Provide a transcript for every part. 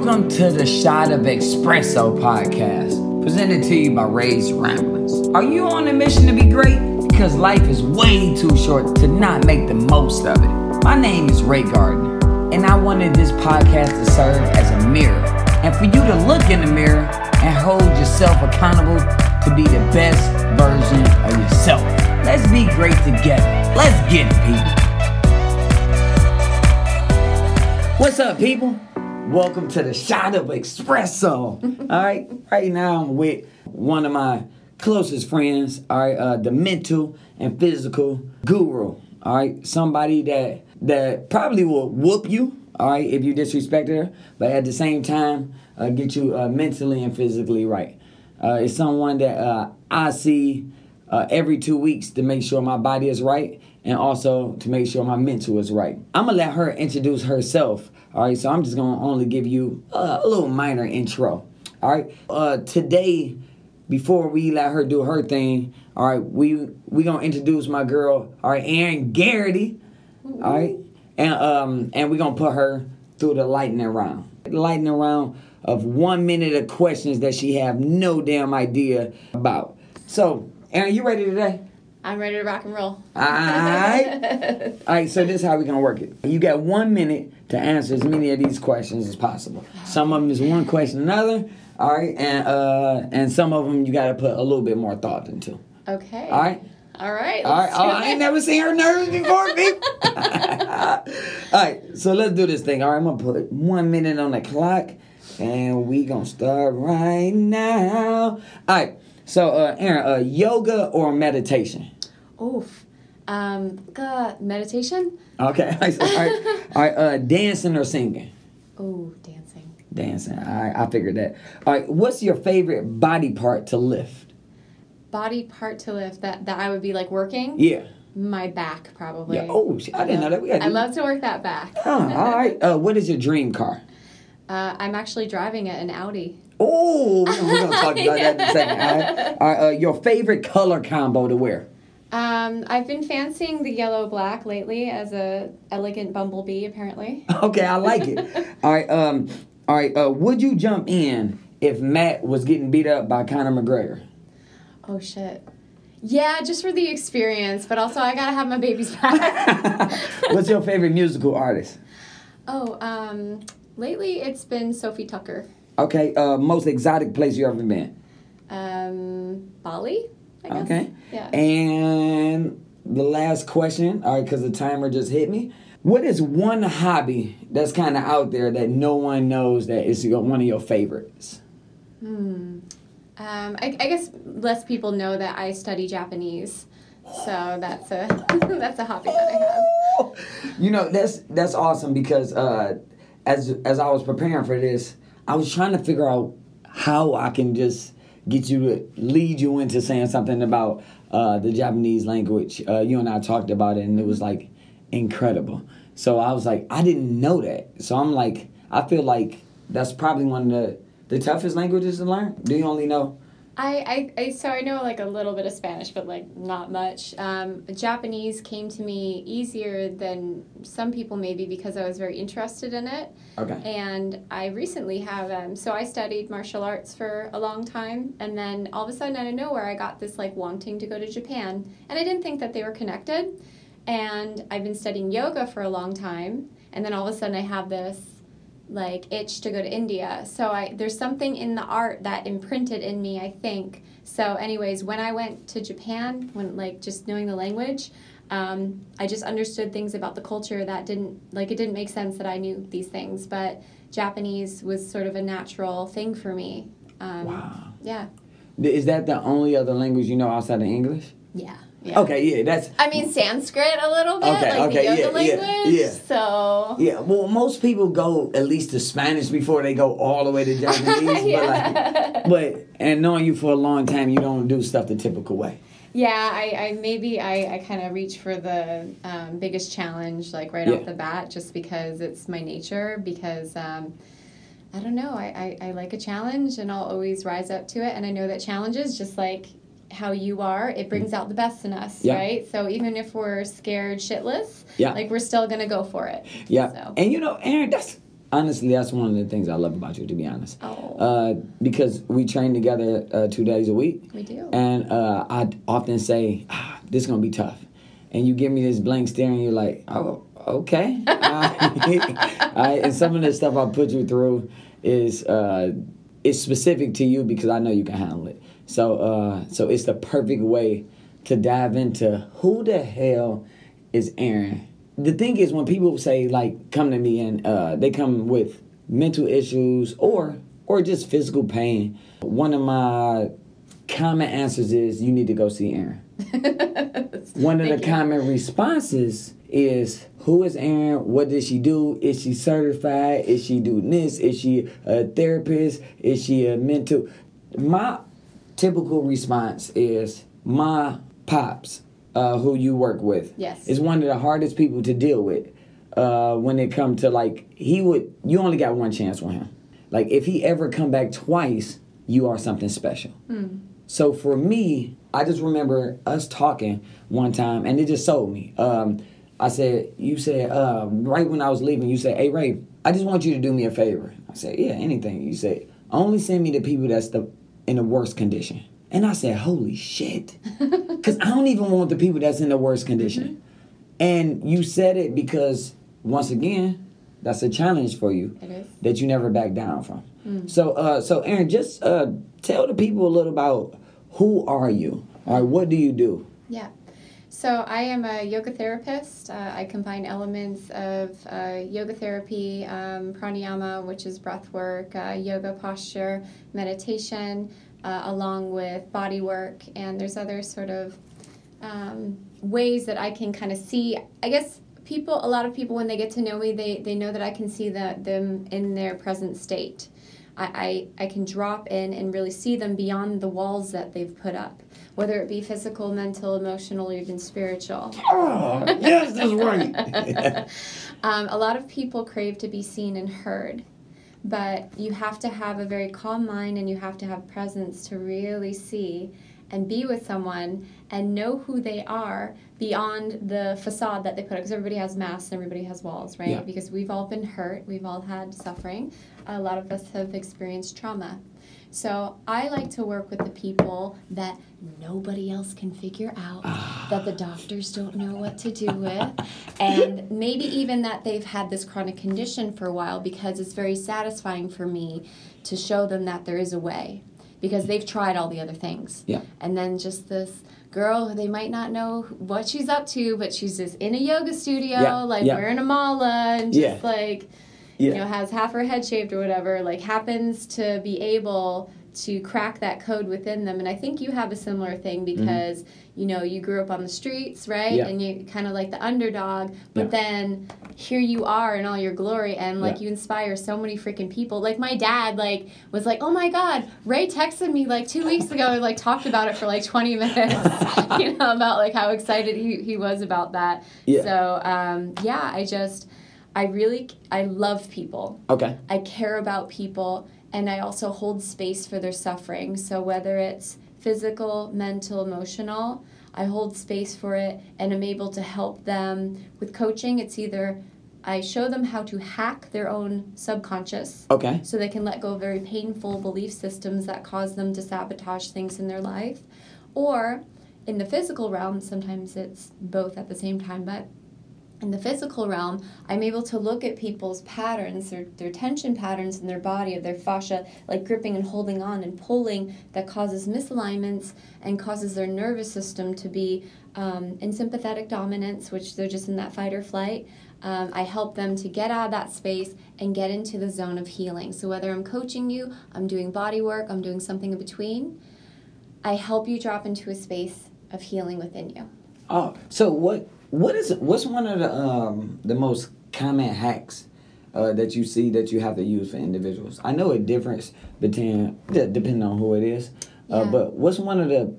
Welcome to the Shot of Espresso podcast, presented to you by Ray's Ramblings. Are you on a mission to be great? Because life is way too short to not make the most of it. My name is Ray Gardner, and I wanted this podcast to serve as a mirror, and for you to look in the mirror and hold yourself accountable to be the best version of yourself. Let's be great together. Let's get it, people. What's up, people? Welcome to the Shot of Espresso. all right, right now I'm with one of my closest friends. All right, uh, the mental and physical guru. All right, somebody that that probably will whoop you. All right, if you disrespect her, but at the same time uh, get you uh, mentally and physically right. Uh, it's someone that uh, I see uh, every two weeks to make sure my body is right and also to make sure my mental is right. I'm gonna let her introduce herself. All right, so I'm just gonna only give you a, a little minor intro. All right, uh, today, before we let her do her thing, all right, we we gonna introduce my girl, all right, Erin Geraghty, all right, and um and we gonna put her through the lightning round, lightning round of one minute of questions that she have no damn idea about. So, Erin, you ready today? I'm ready to rock and roll. Alright. Alright, so this is how we're gonna work it. You got one minute to answer as many of these questions as possible. Some of them is one question another. Alright, and uh and some of them you gotta put a little bit more thought into. Okay. Alright? All right. Alright, oh, I ain't never seen her nervous before, people. Alright, so let's do this thing. Alright, I'm gonna put one minute on the clock and we gonna start right now. Alright, so uh Erin, uh yoga or meditation? Oof. Um, uh, meditation. Okay. all right. All right. Uh, dancing or singing? Oh, dancing. Dancing. All right. I figured that. All right. What's your favorite body part to lift? Body part to lift that that I would be like working. Yeah. My back probably. Yeah. Oh, I didn't know that. We I love to work that back. All right. Uh, what is your dream car? Uh, I'm actually driving it, an Audi. Oh, we're gonna talk about that in a second. All right. All right. Uh, your favorite color combo to wear? Um, I've been fancying the yellow black lately as a elegant bumblebee. Apparently. Okay, I like it. all right. Um. All right. Uh, would you jump in if Matt was getting beat up by Conor McGregor? Oh shit. Yeah, just for the experience, but also I gotta have my baby's back. What's your favorite musical artist? Oh, um, lately it's been Sofi Tukker. Okay. Uh, most exotic place you ever been? Um, Bali, I guess. Okay. Yeah. And the last question, all right, because the timer just hit me. What is one hobby that's kind of out there that no one knows that is your, one of your favorites? Um, I, I guess less people know that I study Japanese, so that's a that's a hobby that I have. You know that's that's awesome because uh, as as I was preparing for this, I was trying to figure out how I can just get you to lead you into saying something about uh, the Japanese language. Uh, you and I talked about it, and it was like incredible. So I was like, I didn't know that. So I'm like, I feel like that's probably one of the the toughest languages to learn. Do you only know? I, I, I so I know like a little bit of Spanish, but like not much. Um, Japanese came to me easier than some people maybe because I was very interested in it. Okay. And I recently have, um, so I studied martial arts for a long time, and then all of a sudden, out of nowhere, I got this like wanting to go to Japan, and I didn't think that they were connected. And I've been studying yoga for a long time, and then all of a sudden, I have this like itch to go to India. So I there's something in the art that imprinted in me, I think. So, anyways, when I went to Japan, when like just knowing the language, um, I just understood things about the culture that didn't like it didn't make sense that I knew these things, but Japanese was sort of a natural thing for me. Um, Wow. Yeah. Is that the only other language you know outside of English? Yeah. Yeah. Okay, yeah, that's I mean Sanskrit a little bit, Okay, like okay, the yoga yeah, yeah, yeah. So Yeah, well, most people go at least to Spanish before they go all the way to Japanese. Yeah. but, like, but and knowing you for a long time, you don't do stuff the typical way. Yeah, I, I maybe I, I kind of reach for the um, biggest challenge like right Yeah. off the bat, just because it's my nature. Because um, I don't know, I, I, I like a challenge, and I'll always rise up to it. And I know that challenges, just like how you are, it brings out the best in us, Yeah. right? So even if we're scared shitless, Yeah. like we're still gonna go for it. Yeah, So. and you know, Erin, that's honestly, that's one of the things I love about you, to be honest. Oh. Uh, because we train together uh, two days a week. We do. And uh, I often say, ah, "This is gonna be tough," and you give me this blank stare, and you're like, "Oh, okay." I, and some of the stuff I put you through is uh, is specific to you because I know you can handle it. So, uh, so it's the perfect way to dive into who the hell is Erin. The thing is, when people say like, "Come to me," and uh, they come with mental issues or or just physical pain, one of my common answers is, "You need to go see Erin." one of the you. common responses is who is Erin? What does she do? Is she certified? Is she doing this? Is she a therapist? Is she a mental? My typical response is my pops, uh, who you work with, Yes. is one of the hardest people to deal with. Uh, when it come to like he would, you only got one chance with him. Like if he ever come back twice, you are something special. So for me, I just remember us talking one time, and it just sold me. Um, I said, "You said um, right when I was leaving, you said, hey Ray, I just want you to do me a favor." I said, "Yeah, anything." You said, "Only send me the people that's the in the worst condition." And I said, "Holy shit," because I don't even want the people that's in the worst condition. And you said it because once again, that's a challenge for you It is. that you never back down from. So, uh, so Erin, just uh, tell the people a little about who are you, or what do you do? Yeah. So I am a yoga therapist. Uh, I combine elements of uh, yoga therapy, um, pranayama, which is breath work, uh, yoga posture, meditation, uh, along with body work, and there's other sort of um, ways that I can kind of see. I guess people, a lot of people, when they get to know me, they they know that I can see the, them in their present state. I, I, I can drop in and really see them beyond the walls that they've put up, whether it be physical, mental, emotional, or even spiritual. Oh, yes, that's right. um, a lot of people crave to be seen and heard, but you have to have a very calm mind and you have to have presence to really see and be with someone and know who they are beyond the facade that they put up. Because everybody has masks, everybody has walls, right? Yeah. Because we've all been hurt, we've all had suffering. A lot of us have experienced trauma. So I like to work with the people that nobody else can figure out, that the doctors don't know what to do with, and maybe even that they've had this chronic condition for a while because it's very satisfying for me to show them that there is a way because they've tried all the other things. Yeah. And then just this girl they might not know what she's up to, but she's just in a yoga studio, Yeah, like yeah. wearing a mala and just Yeah. like Yeah. you know, has half her head shaved or whatever, like happens to be able to crack that code within them. And I think you have a similar thing because, you know, you grew up on the streets, right? Mm-hmm. Yeah. And you kind of like the underdog, but Yeah. then here you are in all your glory and like Yeah. you inspire so many freaking people. Like my dad like was like, "Oh my god, Ray texted me like 2 weeks ago and like talked about it for like 20 minutes." you know, about like how excited he, he was about that. Yeah. So, um, yeah, I just I really I love people. Okay. I care about people and I also hold space for their suffering. So whether it's physical, mental, emotional, I hold space for it and I'm able to help them with coaching. It's either I show them how to hack their own subconscious Okay. so they can let go of very painful belief systems that cause them to sabotage things in their life. Or in the physical realm, sometimes it's both at the same time, but in the physical realm, I'm able to look at people's patterns, their, their tension patterns in their body, of their fascia, like gripping and holding on and pulling, that causes misalignments and causes their nervous system to be um, in sympathetic dominance, which they're just in that fight or flight. Um, I help them to get out of that space and get into the zone of healing. So, whether I'm coaching you, I'm doing body work, I'm doing something in between, I help you drop into a space of healing within you. Oh, so what? What is? What's one of the um the most common hacks uh, that you see that you have to use for individuals? I know a difference between depending on who it is, uh, Yeah. but what's one of the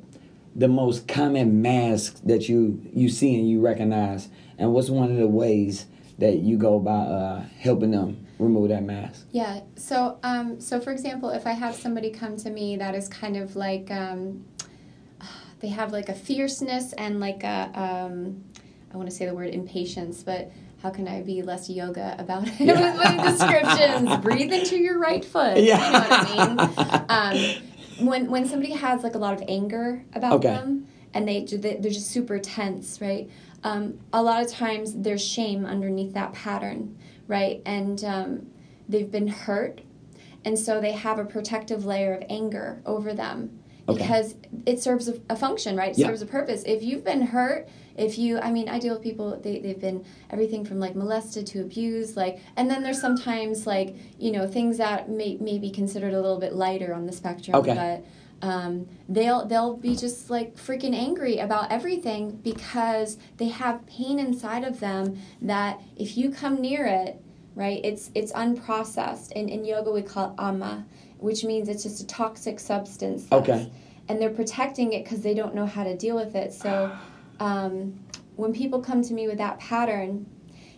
the most common masks that you you see and you recognize, and what's one of the ways that you go about uh, helping them remove that mask? Yeah. So, um, so for example, if I have somebody come to me that is kind of like, um, they have like a fierceness and like a, um, I want to say the word impatience, but how can I be less yoga about it with my descriptions? Breathe into your right foot. Yeah. You know what I mean? Um, when when somebody has like a lot of anger about Okay. them and they- they're just super tense, right? Um, a lot of times there's shame underneath that pattern, right? And um, they've been hurt, and so they have a protective layer of anger over them Okay. because it serves a, a function, right? It Yeah. serves a purpose. If you've been hurt, if you, I mean, I deal with people, they, they've been everything from like molested to abused, like, and then there's sometimes like, you know, things that may, may be considered a little bit lighter on the spectrum, Okay. but um, they'll they'll be just like freaking angry about everything because they have pain inside of them that if you come near it, right, it's it's unprocessed. And in yoga we call it ama, which means it's just a toxic substance. Okay. And they're protecting it because they don't know how to deal with it. So um, when people come to me with that pattern,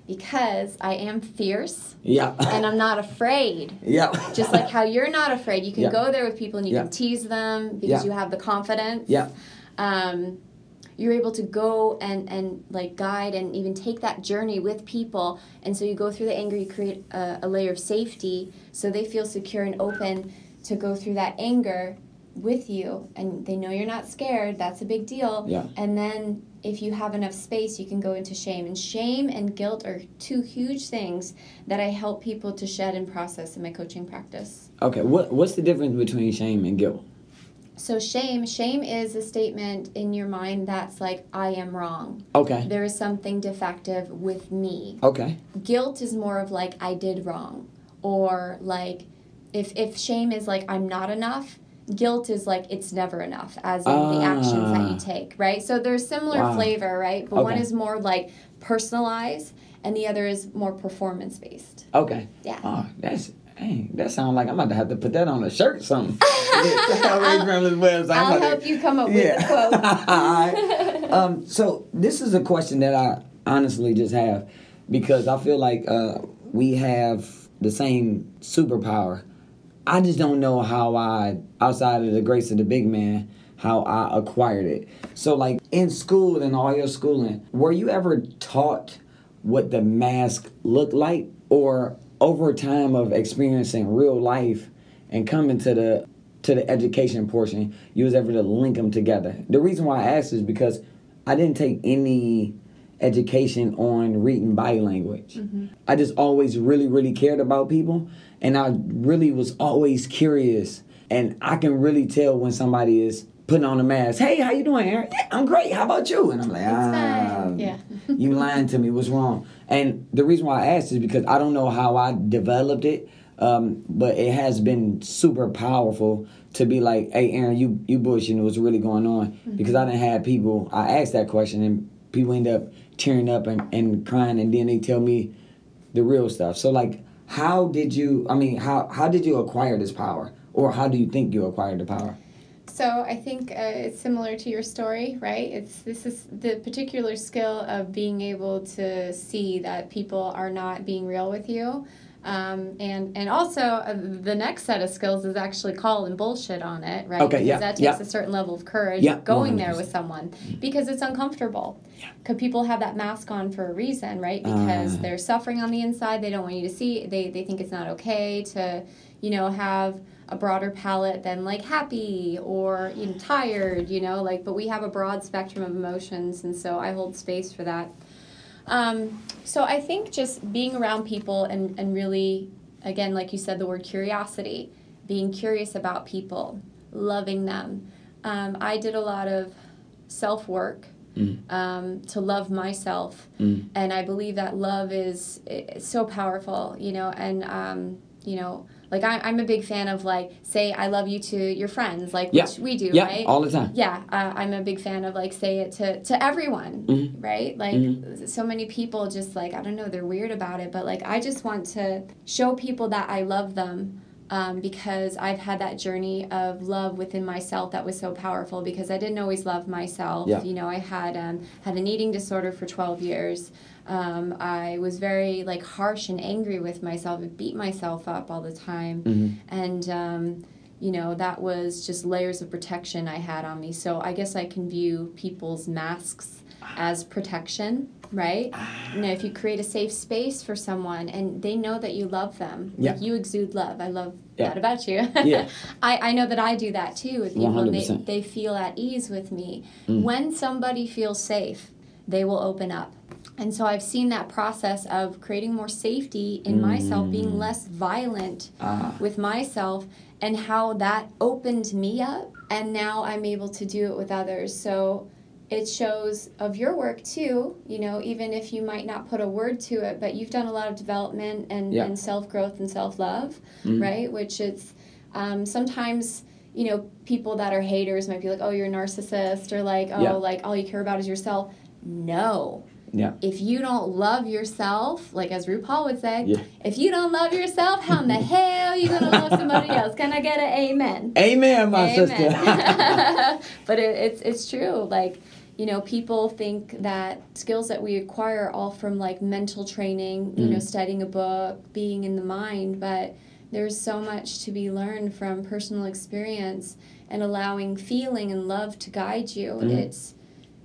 because I am fierce Yeah. and I'm not afraid, yeah. just like how you're not afraid, you can Yeah. go there with people and you Yeah. can tease them because Yeah. you have the confidence. Yeah. Um, you're able to go and, and like guide and even take that journey with people. And so you go through the anger, you create a, a layer of safety so they feel secure and open to go through that anger with you. And they know you're not scared. That's a big deal. Yeah. And then if you have enough space, you can go into shame. And shame and guilt are two huge things that I help people to shed and process in my coaching practice. Okay. What What's the difference between shame and guilt? So shame, shame is a statement in your mind that's like I am wrong. Okay. There is something defective with me. Okay. Guilt is more of like I did wrong or like if if shame is like I'm not enough, guilt is like it's never enough as in the actions that you Ah. take, right? So there's similar Wow. flavor, right? But one is more like personalized and the other is more performance based. Okay. Yeah. Oh, that's. Hey, that sounds like I'm about to have to put that on a shirt or something. I'll. I'll to- help you come up with a quote. Um, so this is a question that I honestly just have because I feel like uh, we have the same superpower. I just don't know how I, outside of the grace of the big man, how I acquired it. So, like in school and all your schooling, were you ever taught what the mask looked like, or over time of experiencing real life and coming to the to the education portion, you was able to link them together. The reason why I asked is because I didn't take any education on reading body language. I just always really, really cared about people, and I really was always curious. And I can really tell when somebody is putting on a mask. Hey, how you doing, Erin? Yeah, I'm great. How about you? And I'm like, ah. Yeah. you lying to me. What's wrong? And the reason why I asked is because I don't know how I developed it, um, but it has been super powerful to be like, "Hey, Erin, you you bullshitting. What's really going on?" Because I didn't have people. I asked that question, and people end up tearing up and, and crying, and then they tell me the real stuff. So, like, how did you? I mean, how how did you acquire this power, or how do you think you acquired the power? So I think uh, it's similar to your story, right? It's this is the particular skill of being able to see that people are not being real with you. Um, and and also uh, the next set of skills is actually calling bullshit on it, right? Okay, because yeah, that takes yeah. a certain level of courage Yeah, going there 100%. with someone because it's uncomfortable. Because people have that mask on for a reason, right? Because Ah. they're suffering on the inside. They don't want you to see. They they think it's not okay to, you know, have a broader palette than like happy or you know tired. You know, like but we have a broad spectrum of emotions, and so I hold space for that. Um, so I think just being around people and, and really, again, like you said, the word curiosity, being curious about people, loving them. Um, I did a lot of self work um, to love myself, Mm. and I believe that love is, is so powerful, you know, and um, you know. Like I, I'm a big fan of like say I love you to your friends like Yeah. which we do Yeah, right all the time. yeah uh, i'm a big fan of like say it to, to everyone Mhm. right like Mhm. so many people just like i don't know they're weird about it but like i just want to show people that i love them um, because i've had that journey of love within myself that was so powerful because i didn't always love myself Yeah. you know i had um, had an eating disorder for 12 years um, i was very like harsh and angry with myself i beat myself up all the time Mhm. and um, you know, that was just layers of protection I had on me. So I guess I can view people's masks as protection, right? You know, if you create a safe space for someone and they know that you love them, Yeah. like you exude love. I love Yeah. that about you. Yeah. I, I know that I do that too with people. and They, they feel at ease with me. Mm. When somebody feels safe, they will open up. And so I've seen that process of creating more safety in myself, being less violent Mm. Ah. with myself, and how that opened me up. And now I'm able to do it with others. So it shows of your work too, you know, even if you might not put a word to it, but you've done a lot of development and, Yeah. and self growth and self love, Mhm. right? Which it's um, sometimes you know people that are haters might be like oh you're a narcissist or like oh Yeah. like all you care about is yourself no Yeah. if you don't love yourself like as rupaul would say Yeah. if you don't love yourself how in the hell are you gonna love somebody else can i get an amen Amen, my sister. But it, it's it's true. Like you know, people think that skills that we acquire are all from like mental training. You know, Mhm. studying a book, being in the mind, but there's so much to be learned from personal experience and allowing feeling and love to guide you. Mhm. It's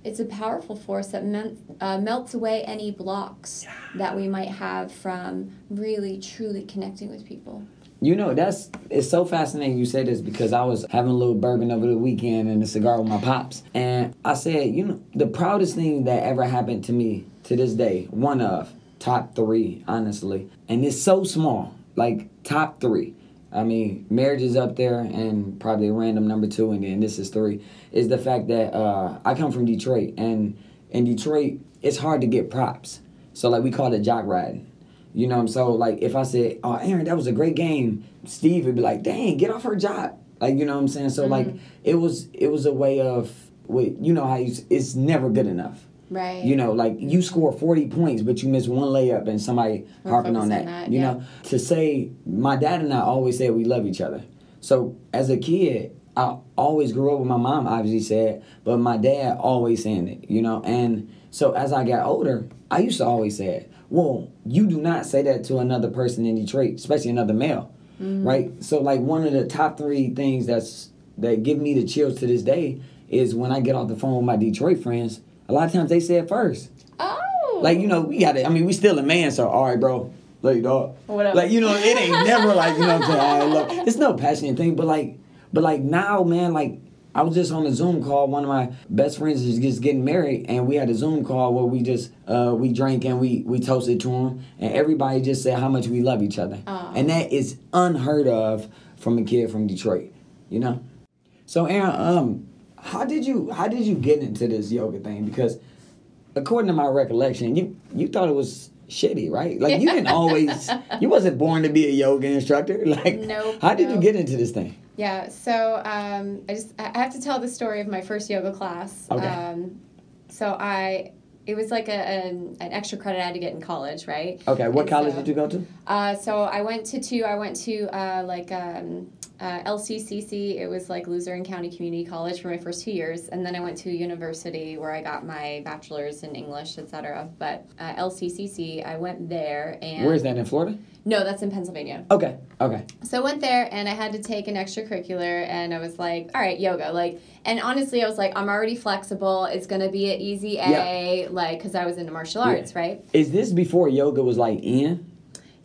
it's a powerful force that men, uh, melts away any blocks that we might have from really truly connecting with people. You know, that's it's so fascinating you say this because I was having a little bourbon over the weekend and a cigar with my pops. And I said, you know, the proudest thing that ever happened to me to this day, one of top three, honestly. And it's so small. Like top three. I mean, marriage is up there and probably random number two, and then this is three. Is the fact that uh, I come from Detroit, and in Detroit, it's hard to get props. So like we call it jock riding. You know, what I'm so like if I said, "Oh, Erin, that was a great game," Steve would be like, "Dang, get off her job." Like you know what I'm saying? So like it was it was a way of wait, you know how you, it's never good enough. Right. You know, like you score 40 points, but you miss one layup and somebody Or harping on that. that, you yeah. know, to say, my dad and I always said we love each other. So as a kid, I always grew up with my mom, obviously said, but my dad always saying it, you know. And so as I got older, I used to always say it. Well, you do not say that to another person in Detroit, especially another male, Mm-hmm. right? So like one of the top three things that's that give me the chills to this day is when I get off the phone with my Detroit friends. A lot of times they say it first. Oh. Like you know, we got to I mean, we still a man, so all right, bro. Like dog. Whatever. Like you know, it ain't never like you know what I'm saying. I love. It's no passionate thing, but like, but like now, man, like. I was just on a Zoom call. One of my best friends is just getting married, and we had a Zoom call where we just uh, we drank and we we toasted to him, and everybody just said how much we love each other, Aw. and that is unheard of from a kid from Detroit, you know. So Erin, um, how did you how did you get into this yoga thing? Because according to my recollection, you you thought it was shitty, right? Like you didn't always you wasn't born to be a yoga instructor. Like Nope, how did you get into this thing? Yeah, so um, I just I have to tell the story of my first yoga class. Okay. Um, so I it was like a, an, an extra credit I had to get in college, right? Okay, what And college so- did you go to? Uh, so I went to two. I went to uh, like um, uh, LCCC. It was like Luzerne County Community College for my first two years, and then I went to university where I got my bachelor's in English, etc. But uh, LCCC, I went there, and Where is that in Florida? No, that's in Pennsylvania. Okay, okay. So I went there and I had to take an extracurricular and I was like, all right, yoga. Like, and honestly, I was like, I'm already flexible. It's going to be an easy A, like, because I was into martial Yeah. arts, right? Is this before yoga was like in?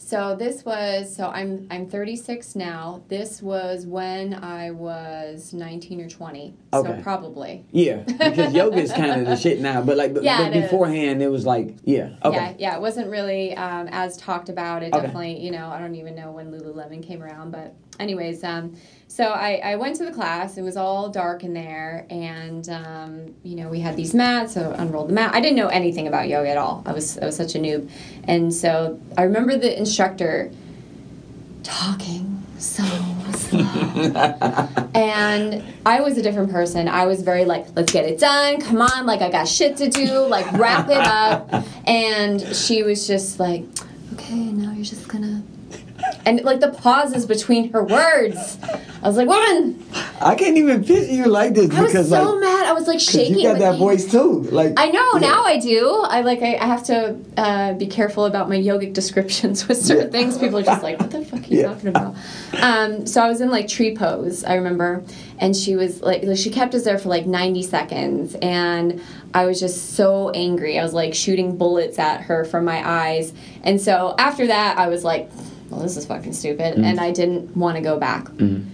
So this was, so I'm, I'm 36 now. This was when I was 19 or 20. Okay. So probably. Yeah, because yoga is kind of the shit now. But like, but, Yeah, but it is. beforehand, it was like, yeah, okay. Yeah, yeah, it wasn't really um, as talked about. It Okay. definitely, you know, I don't even know when Lululemon came around, but anyways, um, so I, I went to the class. It was all dark in there, and um, you know, we had these mats. So I unrolled the mat. I didn't know anything about yoga at all. I was I was such a noob, and so I remember the instructor talking so slow. and I was a different person. I was very like, let's get it done. Come on, like I got shit to do. Like wrap it up. And she was just like, okay, now you're just gonna and like the pauses between her words. I was like, woman, I can't even picture you like this I was so like mad. I was like shaking. you got that anger. voice too. Like I know yeah. now I do. I like I, I have to uh, be careful about my yogic descriptions with certain Yeah. things. People are just like, "What the fuck are you Yeah. talking about?" Um, so I was in like tree pose. I remember, and she was like, like, she kept us there for like ninety seconds, and I was just so angry. I was like shooting bullets at her from my eyes, and so after that, I was like. Well, this is fucking stupid, Mm. and I didn't want to go back.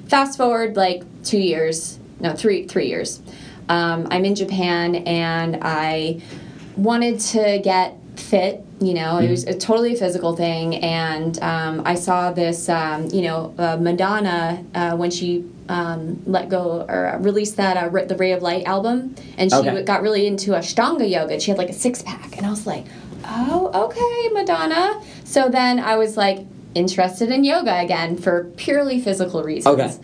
Fast forward like two years, no, three three years. Um, I'm in Japan, and I wanted to get fit. You know, it was a totally physical thing, and um, I saw this. Um, you know, uh, Madonna uh, when she um, let go or released that uh, the Ray of Light album, and she Okay. got really into Ashtanga yoga. She had like a six pack, and I was like, oh, okay, Madonna. So then I was like interested in yoga again for purely physical reasons. Okay.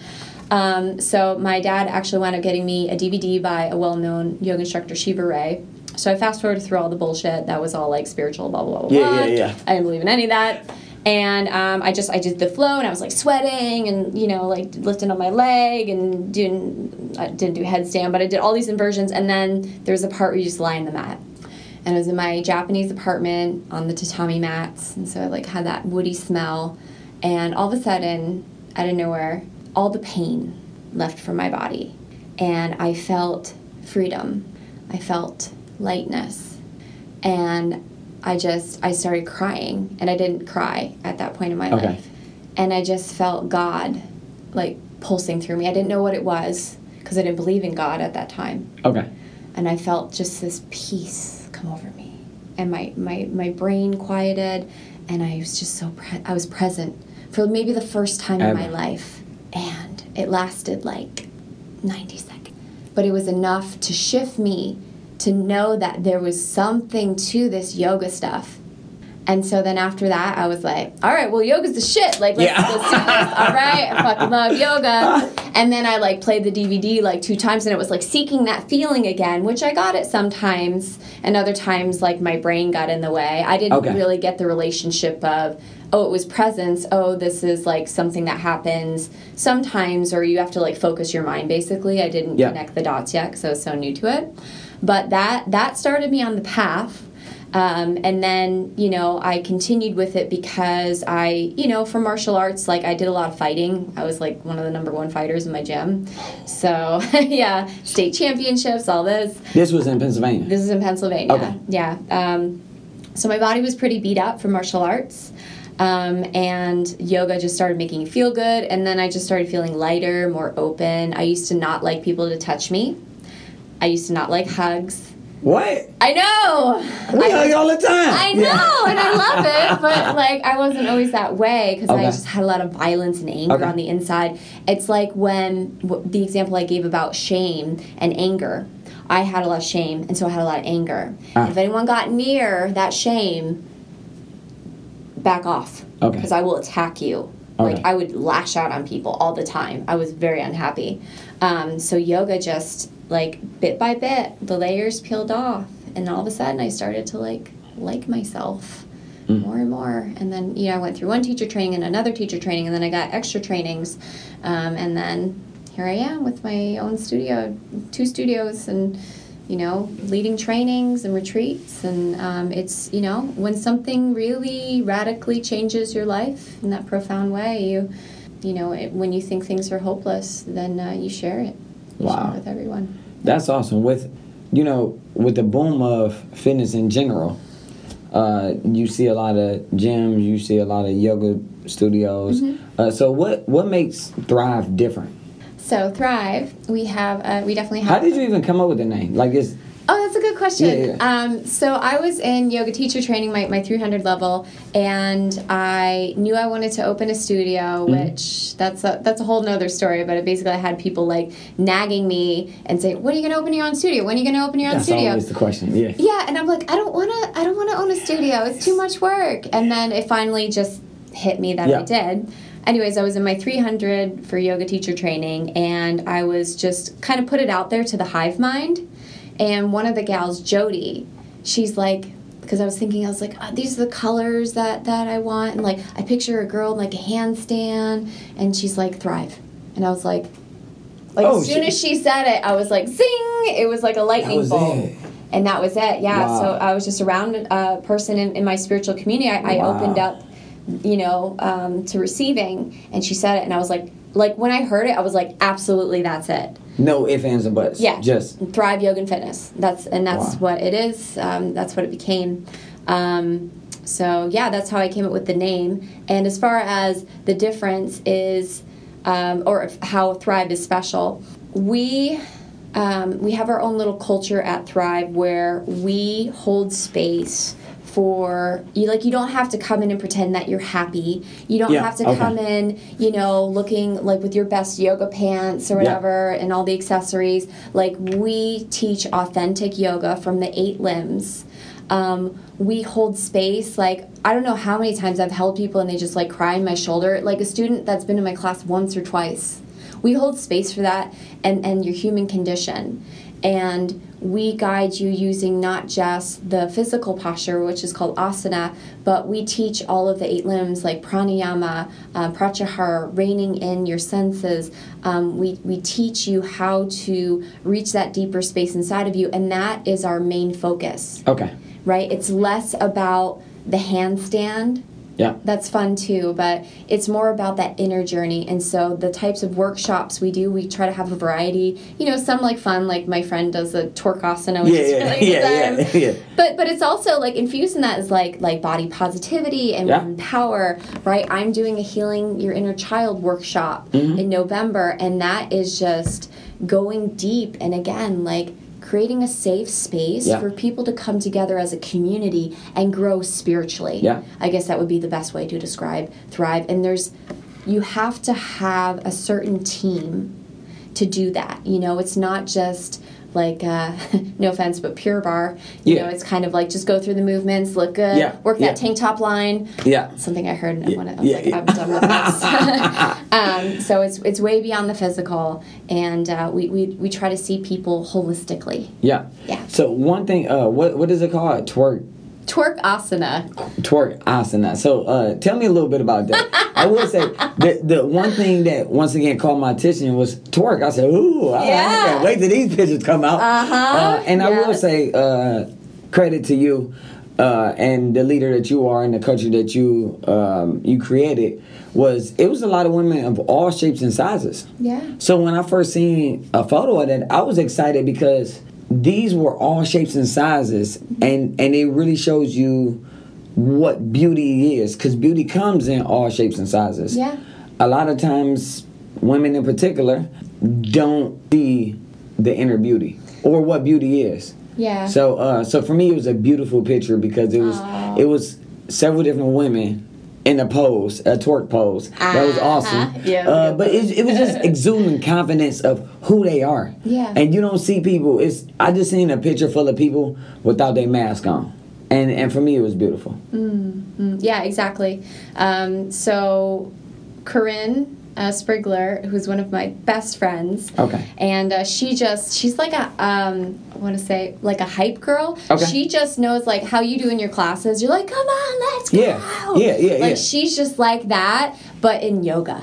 Um, so my dad actually wound up getting me a DVD by a well-known yoga instructor, Shiva Rea. So I fast forwarded through all the bullshit that was all like spiritual, blah blah blah. blah. Yeah, yeah, yeah. I didn't believe in any of that. And um, I just I did the flow and I was like sweating and you know like lifting up my leg and doing I didn't do headstand but I did all these inversions and then there was a part where you just lie in the mat and it was in my Japanese apartment on the tatami mats, and so I like had that woody smell, and all of a sudden, out of nowhere, all the pain left from my body, and I felt freedom, I felt lightness, and I just I started crying, and I didn't cry at that point in my Okay. life, and I just felt God, like pulsing through me. I didn't know what it was because I didn't believe in God at that time Okay. and I felt just this peace come over me, and my my my brain quieted, and I was just so pre- I was present for maybe the first time in my life, and it lasted like ninety seconds, but it was enough to shift me to know that there was something to this yoga stuff. And so then after that, I was like, all right, well, yoga's the shit. Like, let's, Yeah. let's do this. All right, I fucking love yoga. And then I like played the DVD like two times, and it was like seeking that feeling again, which I got it sometimes, and other times like my brain got in the way. I didn't Okay. really get the relationship of, oh, it was presence. Oh, this is like something that happens sometimes, or you have to like focus your mind. Basically, I didn't Yeah. connect the dots yet because I was so new to it. But that that started me on the path. Um, and then, you know, I continued with it because I, you know, for martial arts, like I did a lot of fighting. I was like one of the number one fighters in my gym. So, yeah, state championships, all this. This was in Pennsylvania. This is in Pennsylvania. Okay. Yeah. Um, so my body was pretty beat up from martial arts. Um, and yoga just started making me feel good. And then I just started feeling lighter, more open. I used to not like people to touch me. I used to not like hugs. What? I know. We I hug all the time. I know, and I love it, but like I wasn't always that way because Okay. I just had a lot of violence and anger Okay. on the inside. It's like when w- the example I gave about shame and anger. I had a lot of shame, and so I had a lot of anger. Ah. If anyone got near that shame, back off. Okay. Because I will attack you. Okay. Like I would lash out on people all the time. I was very unhappy. Um, so yoga just like bit by bit, the layers peeled off, and all of a sudden I started to like like myself more and more. And then you know I went through one teacher training and another teacher training, and then I got extra trainings, um, and then here I am with my own studio, two studios, and you know, leading trainings and retreats. And um, it's, you know, when something really radically changes your life in that profound way, you, you know, it, when you think things are hopeless, then uh, you share it. You share it with everyone. That's awesome. With you know, with the boom of fitness in general, uh, you see a lot of gyms, you see a lot of yoga studios. Mm-hmm. Uh, so what what makes Thrive different? So Thrive, we have, uh, we definitely have. How did you even come up with the name? Like it's Oh, that's a good question. Yeah, yeah. Um, so I was in yoga teacher training, my, my 300 level, and I knew I wanted to open a studio, Mm-hmm. which that's a that's a whole nother story. But it basically, I had people like nagging me and say, "When are you going to open your own studio? When are you going to open your own that's studio?" always the question. Yeah. Yeah, and I'm like, I don't want to. I don't want to own a studio. It's too much work. And then it finally just hit me that Yeah. I did. Anyways, I was in my 300 for yoga teacher training, and I was just kind of put it out there to the hive mind. And one of the gals, Jody, she's like, because I was thinking I was like oh, these are the colors that that I want and like I picture a girl in like a handstand and she's like thrive and I was like like Oh, as soon she- as she said it I was like zing it was like a lightning bolt it. and that was it yeah Wow. so I was just around a person in, in my spiritual community I, I Wow. opened up you know um, to receiving. And she said it and I was like like when I heard it I was like absolutely that's it. No ifs, ands, or buts. yeah. Just thrive yoga and fitness. That's and that's Wow. what it is. Um, that's what it became. Um, so yeah that's how i came up with the name. And as far as the difference is um, or how thrive is special we um, we have our own little culture at thrive where we hold space for you like you don't have to come in and pretend that you're happy. You don't Yeah, have to okay. come in you know looking like with your best yoga pants or Yeah. whatever and all the accessories. Like we teach authentic yoga from the eight limbs. Um, we hold space like i don't know how many times i've held people and they just like cry in my shoulder. Like a student that's been in my class once or twice. We hold space for that and and your human condition. And we guide you using not just the physical posture which is called asana but we teach all of the eight limbs like pranayama uh, pratyahara reining in your senses. Um, we, we teach you how to reach that deeper space inside of you and that is our main focus. Okay. right? It's less about the handstand Yeah. that's fun too but it's more about that inner journey and so the types of workshops we do we try to have a variety you know some like fun like my friend does a twerk asana which Yeah, is yeah, really yeah, yeah, yeah. but but it's also like infused in that is like like body positivity and Yeah. power right i'm doing a healing your inner child workshop Mm-hmm. in november and that is just going deep and again like creating a safe space Yeah. for people to come together as a community and grow spiritually Yeah. i guess that would be the best way to describe thrive and there's you have to have a certain team to do that you know it's not just like uh, no offense but Pure Barre you Yeah. know it's kind of like just go through the movements look good Yeah, work yeah. that tank top line Yeah. something i heard and I, wanna, I was yeah, like yeah. i'm done with this um, so it's it's way beyond the physical and uh, we, we we try to see people holistically Yeah. Yeah. So one thing, uh, what what is it called? Twerk twerk asana twerk asana. So uh, tell me a little bit about that. I will say the the one thing that once again caught my attention was twerk. I said, "Ooh, I, I can't wait till these pictures come out." Uh-huh. and I will say uh, credit to you uh, and the leader that you are and the culture that you um, you created. Was it was a lot of women of all shapes and sizes. yeah So when I first seen a photo of that, I was excited because these were all shapes and sizes, and and it really shows you what beauty is. Because beauty comes in all shapes and sizes. Yeah. A lot of times, women in particular don't see the inner beauty or what beauty is. yeah So uh, so for me, it was a beautiful picture because it was Aw. it was several different women in a pose, a twerk pose. That was awesome. Uh-huh. Yeah, Uh, but it, it was just exuding confidence of who they are. Yeah. And you don't see people. It's I just seen a picture full of people without their mask on, and and for me it was beautiful. Mm, yeah, exactly. Um, so, Corinne uh, Sprigler, who's one of my best friends, Okay. and uh, she just she's like a um, I want to say like a hype girl. Okay. She just knows like how you do in your classes. You're like, come on, let's go. Yeah, yeah, yeah, Like yeah. she's just like that, but in yoga,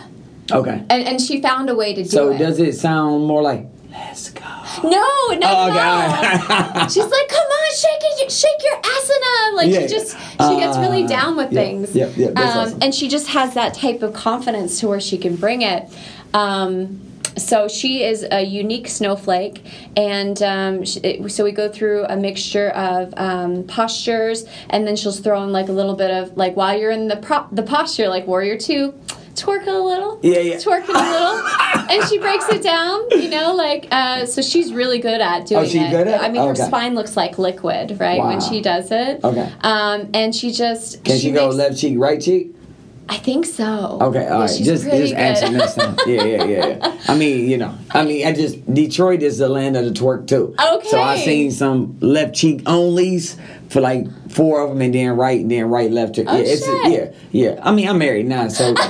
Okay. and and she found a way to do So it. So does it sound more like let's go? no, no, Oh, no. She's like, come on, shake it, shake your asana. Like Yeah. she just she gets really Ah, down with yeah, things. yeah, yeah, um, awesome. And she just has that type of confidence to where she can bring it. Um, so she is a unique snowflake, and um, she, it, so we go through a mixture of um, postures, and then she'll throw in like a little bit of like while you're in the prop the posture, like warrior two, twerk a little, Yeah, yeah. twerk it a little, and she breaks it down, you know, like uh, so she's really good at doing Oh, she's it. good at it? I mean, her Okay. spine looks like liquid, right, when she does it. Okay. Um, and she just Can she, go makes- left cheek, right cheek? I think so. Okay, all Yeah, right. she's Just just answer next time. Yeah, yeah, yeah, yeah. I mean, you know, I mean, I just Detroit is the land of the twerk too. Okay. So I seen some left cheek onlys for like four of them, and then right, and then right, left. Oh, yeah, it's shit. yeah, yeah. I mean, I'm married now, so.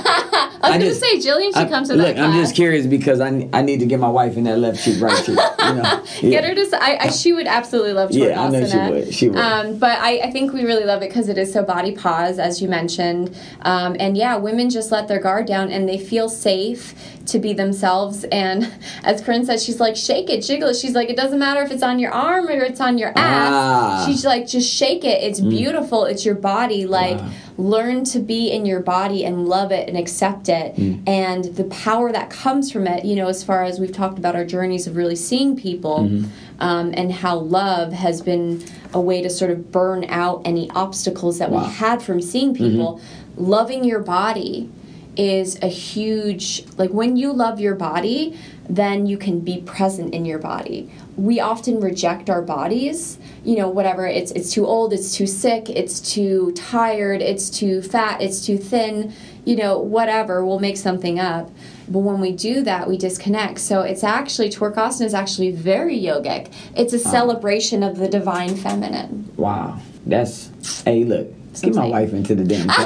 I was gonna say Jillian should I- come to look, that I'm class. just curious because I, I need to get my wife in that left cheek, right cheek. You know, yeah. Get her to. I, I- she would absolutely love to, Yeah, I know she would. She would. Um, but I, I think we really love it because it is so body pause, as you mentioned. Um, and yeah, women just let their guard down and they feel safe to be themselves. And as Corinne said, she's like, shake it, jiggle it. She's like, it doesn't matter if it's on your arm or it's on your ass. Ah. She's like, just shake it. It's mm. beautiful. It's your body. Like, Wow. learn to be in your body and love it and accept it mm. and the power that comes from it you know as far as we've talked about our journeys of really seeing people mm-hmm. um, and how love has been a way to sort of burn out any obstacles that Wow. we had from seeing mm-hmm. people loving your body is a huge like when you love your body then you can be present in your body we often reject our bodies you know whatever it's it's too old it's too sick it's too tired it's too fat it's too thin you know whatever we'll make something up. But when we do that we disconnect. So it's actually twerkasana is actually very yogic. It's a celebration of the divine feminine. Wow, that's hey, look, get my wife into the damn. Right?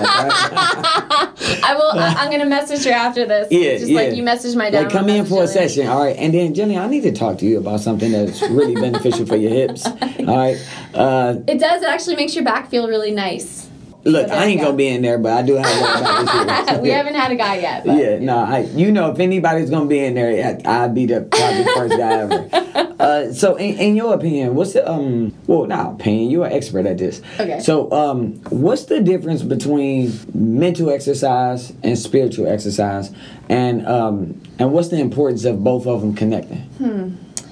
i will I, i'm gonna message her after this Yeah, just yeah. like you message my dad Like, come in for a session, all right? And then, Jenny, I need to talk to you about something that's really beneficial for your hips, all right? Uh, It does. It actually makes your back feel really nice. Look, I ain't gonna be in there, but I do have one about this we haven't had a guy yet. But. Yeah, no, I, you know, if anybody's gonna be in there, I- I'd be the probably first guy ever. Uh, so, in, in your opinion, what's the um? Well, not opinion. You're an expert at this. Okay. So, um, what's the difference between mental exercise and spiritual exercise, and um, and what's the importance of both of them connecting? Hmm.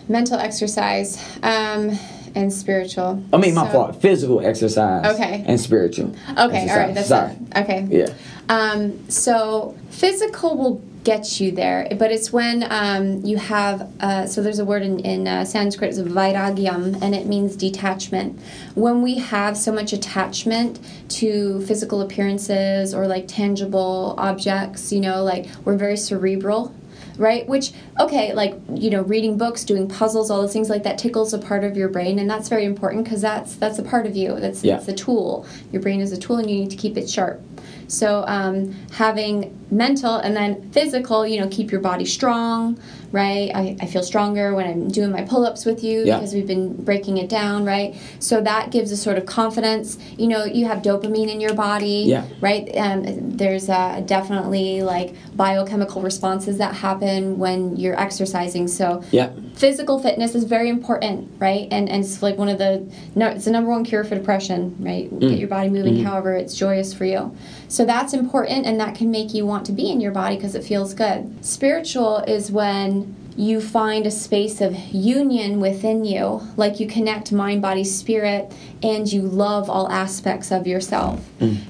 Mental exercise um, and spiritual. I mean, my So- fault. Physical exercise. Okay. And spiritual. Okay, all right. That's sorry. it. Okay. Yeah. Um, so physical will get you there, but it's when um, you have. Uh, so there's a word in, in uh, Sanskrit, it's vairagyam, and it means detachment. When we have so much attachment to physical appearances or like tangible objects, you know, like we're very cerebral. Right, which okay, like you know, reading books, doing puzzles, all those things like that tickles a part of your brain, and that's very important because that's that's a part of you. That's Yeah. it's a tool. Your brain is a tool, and you need to keep it sharp. So um, having mental and then physical, you know, keep your body strong, right? I, I feel stronger when I'm doing my pull-ups with you Yeah. because we've been breaking it down, right? So that gives a sort of confidence. You know, you have dopamine in your body, Yeah. right? Um, there's uh, definitely like biochemical responses that happen when you're exercising. So Yeah. physical fitness is very important, right? And and it's like one of the no, it's the number one cure for depression, right? Mm. Get your body moving, Mm-hmm. however it's joyous for you. So that's important, and that can make you want to be in your body because it feels good. Spiritual is when you find a space of union within you, like you connect mind, body, spirit, and you love all aspects of yourself.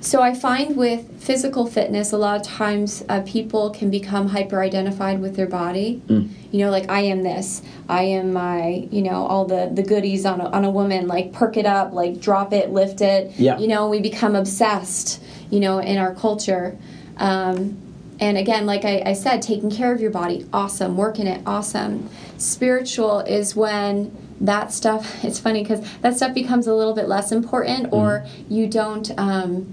So I find with physical fitness, a lot of times uh, people can become hyper identified with their body. You know, like I am this, I am my, you know, all the the goodies on a, on a woman, like perk it up, like drop it, lift it. Yeah. You know, we become obsessed, you know, in our culture. Um, and again, like I, I said, taking care of your body, awesome. Working it, awesome. Spiritual is when that stuff, it's funny because that stuff becomes a little bit less important or you don't, um,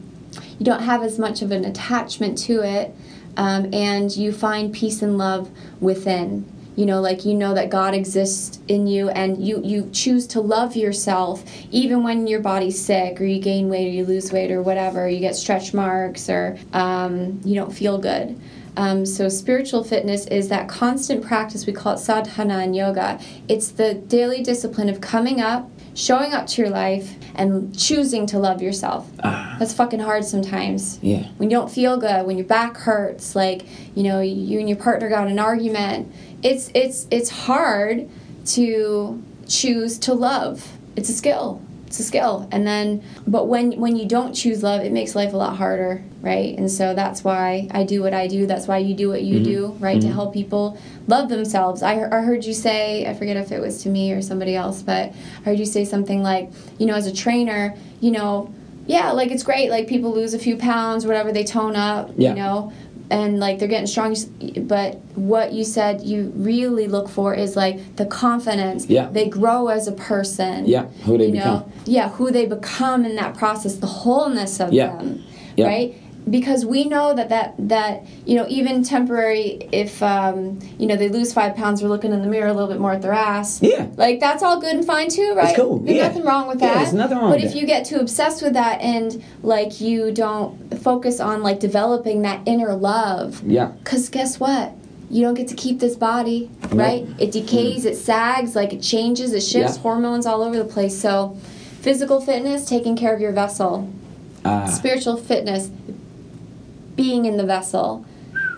you don't have as much of an attachment to it um, and you find peace and love within you know like you know that god exists in you and you you choose to love yourself even when your body's sick or you gain weight or you lose weight or whatever you get stretch marks or um, you don't feel good. Um, so spiritual fitness is that constant practice we call it sadhana in yoga. It's the daily discipline of coming up showing up to your life and choosing to love yourself. That's fucking hard sometimes. Yeah. when you don't feel good, when your back hurts, like you know you and your partner got an argument, it's it's it's hard to choose to love. It's a skill. It's a skill. And then but when when you don't choose love, it makes life a lot harder, right? And so that's why I do what I do. That's why you do what you mm-hmm. do, right? To mm-hmm. help people love themselves. I, I heard you say, I forget if it was to me or somebody else, but I heard you say something like, you know, as a trainer, you know, yeah, like it's great. Like people lose a few pounds, whatever, they tone up, Yeah. you know. And like they're getting strong. But what you said you really look for is like the confidence. Yeah. They grow as a person. Yeah, who they you become. Know? Yeah, who they become in that process, the wholeness of Yeah. them. Yeah. Right? Because we know that, that that you know even temporary if um, you know they lose five pounds we're looking in the mirror a little bit more at their ass Yeah. like that's all good and fine too right it's cool, there's yeah. nothing wrong with Yeah, that there's nothing wrong but if that. you get too obsessed with that and like you don't focus on like developing that inner love Yeah. because guess what? You don't get to keep this body, right? It decays, it sags, like it changes, it shifts, Yeah. hormones all over the place. So, physical fitness, taking care of your vessel. Uh, Spiritual fitness, being in the vessel.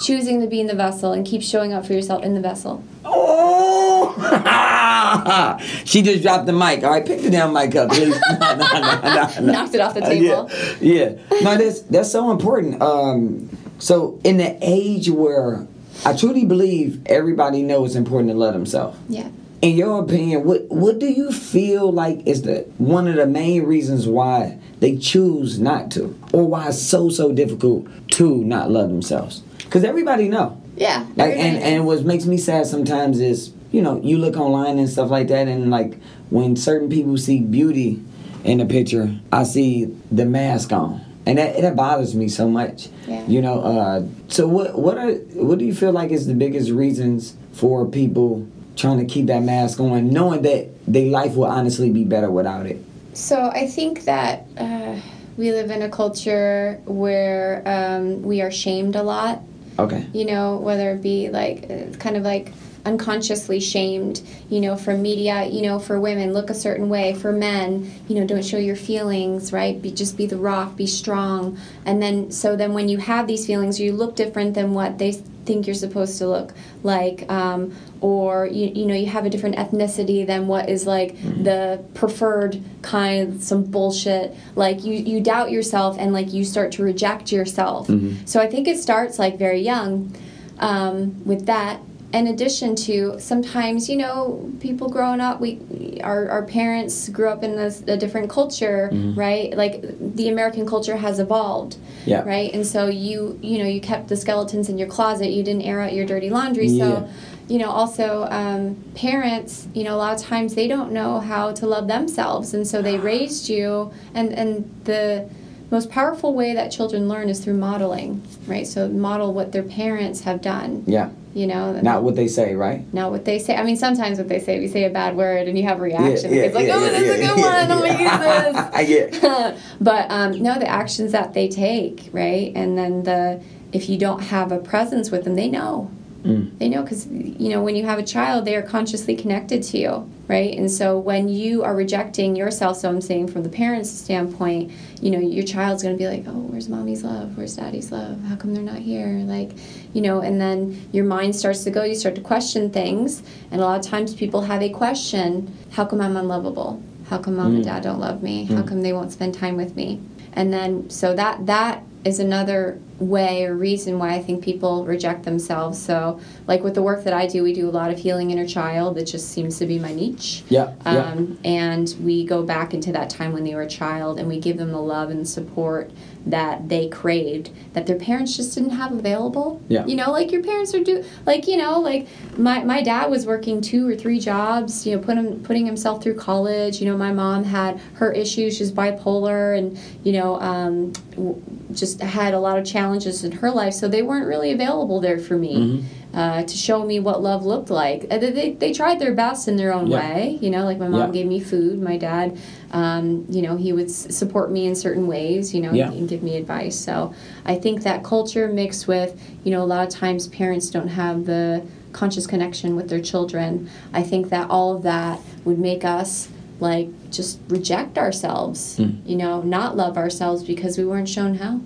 Choosing to be in the vessel and keep showing up for yourself in the vessel. oh! she just dropped the mic. All right, pick the damn mic up, please. No, no, no, no, no. Knocked it off the Uh, table. yeah, yeah. No, that's that's so important. Um, so in the age where I truly believe everybody knows it's important to love themselves. Yeah. In your opinion, what what do you feel like is the one of the main reasons why they choose not to, or why it's so so difficult to not love themselves? Because everybody know. Yeah. Like and, and what makes me sad sometimes is you know you look online and stuff like that and like when certain people see beauty in the picture, I see the mask on, and that that bothers me so much. Yeah. You know. Uh, so what what are what do you feel like is the biggest reasons for people trying to keep that mask on, knowing that their life will honestly be better without it? So I think that uh, we live in a culture where um, we are shamed a lot. Okay. you know, whether it be like uh, kind of like unconsciously shamed, you know, from media, you know, for women, look a certain way, for men, you know, don't show your feelings, right? Be just be the rock, be strong. And then so then when you have these feelings, you look different than what they think you're supposed to look like um, or you, you know you have a different ethnicity than what is like the preferred kind some bullshit. Like you you doubt yourself and like you start to reject yourself. So i think it starts like very young um, with that in addition to sometimes you know people growing up we our, our parents grew up in this, a different culture right? Like the american culture has evolved Yeah. right? And so you you know you kept the skeletons in your closet. You didn't air out your dirty laundry. Yeah. so you know also um, parents you know a lot of times they don't know how to love themselves. And so they raised you. And and the most powerful way that children learn is through modeling right? So model what their parents have done. Yeah. You know Not what they say, right? not what they say. I mean, sometimes what they say, if you say a bad word and you have a reaction, yeah, it's like, yeah, oh, yeah, this is a good yeah, one. I'm yeah. gonna use I get. but um, no, the actions that they take, right? And then the if you don't have a presence with them, they know. Mm. They know because you know when you have a child, they are consciously connected to you, right? And so when you are rejecting yourself, so I'm saying from the parents' standpoint, you know your child's gonna be like, oh, where's mommy's love? Where's daddy's love? How come they're not here? Like, you know, and then your mind starts to go. You start to question things, and a lot of times people have a question: How come I'm unlovable? How come mom and dad don't love me? How come they won't spend time with me? And then so that that is another way or reason why I think people reject themselves. So, like with the work that I do, we do a lot of healing inner child. It just seems to be my niche. Yeah. Yeah. Um, and we go back into that time when they were a child and we give them the love and support that they craved that their parents just didn't have available. Yeah. You know, like your parents are do like, you know, like my, my dad was working two or three jobs, you know, put him, putting himself through college. You know, my mom had her issues, she's bipolar and, you know, um, w- just had a lot of challenges in her life. So they weren't really available there for me Mm-hmm. Uh, to show me what love looked like. Uh, They, they, they tried their best in their own Yeah. way. You know, like my mom Yeah. gave me food. My dad, um, you know, he would s- support me in certain ways, you know, Yeah. and give me advice. So I think that culture mixed with, you know, a lot of times parents don't have the conscious connection with their children. I think that all of that would make us like just reject ourselves, Mm. you know, not love ourselves because we weren't shown how.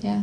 Yeah.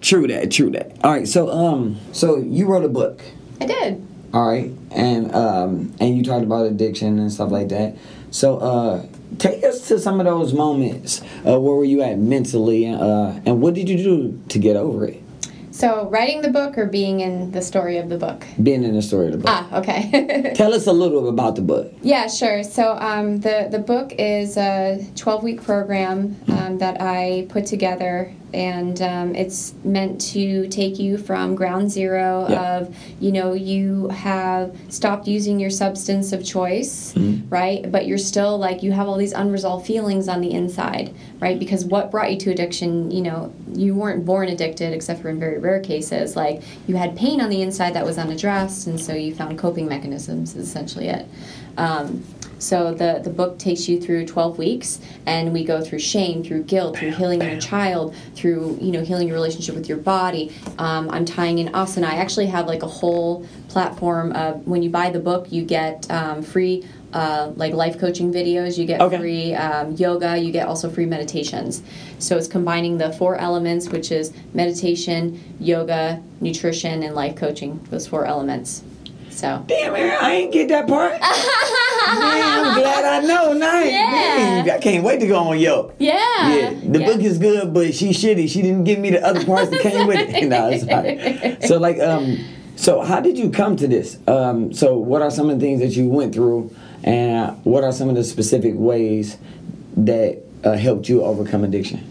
True that. True that. All right. So um, so you wrote a book. I did. All right, and um, and you talked about addiction and stuff like that. So, uh, take us to some of those moments. Uh, where were you at mentally, uh, and what did you do to get over it? So, writing the book or being in the story of the book? Being in the story of the book. Ah, okay. Tell us a little bit about the book. yeah, sure. So, um, the, the book is a 12 week program um, that I put together and um, it's meant to take you from ground zero Yeah. of you know you have stopped using your substance of choice Mm-hmm. right but you're still like you have all these unresolved feelings on the inside right because what brought you to addiction you know you weren't born addicted except for in very rare cases like you had pain on the inside that was unaddressed and so you found coping mechanisms is essentially it um, so the, the book takes you through 12 weeks and we go through shame through guilt through healing your child through you know healing your relationship with your body. Um, i'm tying in asana i actually have like a whole platform of when you buy the book you get um, free uh, like life coaching videos. You get Okay. free um, yoga. You get also free meditations. So it's combining the four elements which is meditation yoga nutrition and life coaching those four elements so Damn, man, I ain't get that part. man, I'm glad I know now. Yeah. Man, I can't wait to go on Yo. yeah Yeah, the book is good, but she's shitty. She didn't give me the other parts that came with it. no, it's right. So, like, um, so how did you come to this? Um, so, what are some of the things that you went through, and what are some of the specific ways that uh, helped you overcome addiction?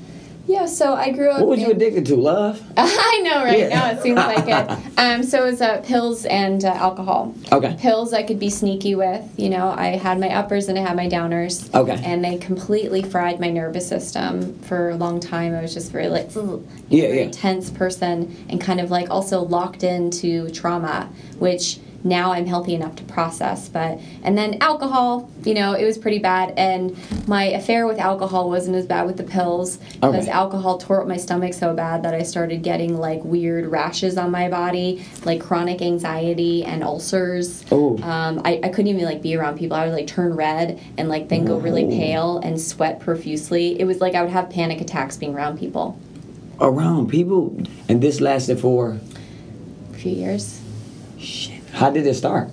Yeah, so I grew up. What was you in- addicted to? Love? I know, right Yeah. now it seems like it. Um, so it was uh, pills and uh, alcohol. Okay. Pills I could be sneaky with. You know, I had my uppers and I had my downers. Okay. And they completely fried my nervous system for a long time. I was just very like, ugh, Yeah, very yeah. tense person and kind of like also locked into trauma, which now I'm healthy enough to process. But and then alcohol, you know, it was pretty bad. And my affair with alcohol wasn't as bad with the pills because Okay. alcohol tore up my stomach so bad that I started getting like weird rashes on my body, like chronic anxiety and ulcers. Ooh. Um, I, I couldn't even like be around people. I would like turn red and like then go really pale and sweat profusely. It was like I would have panic attacks being around people. Around people, and this lasted for. A few years. Shit. How did it start?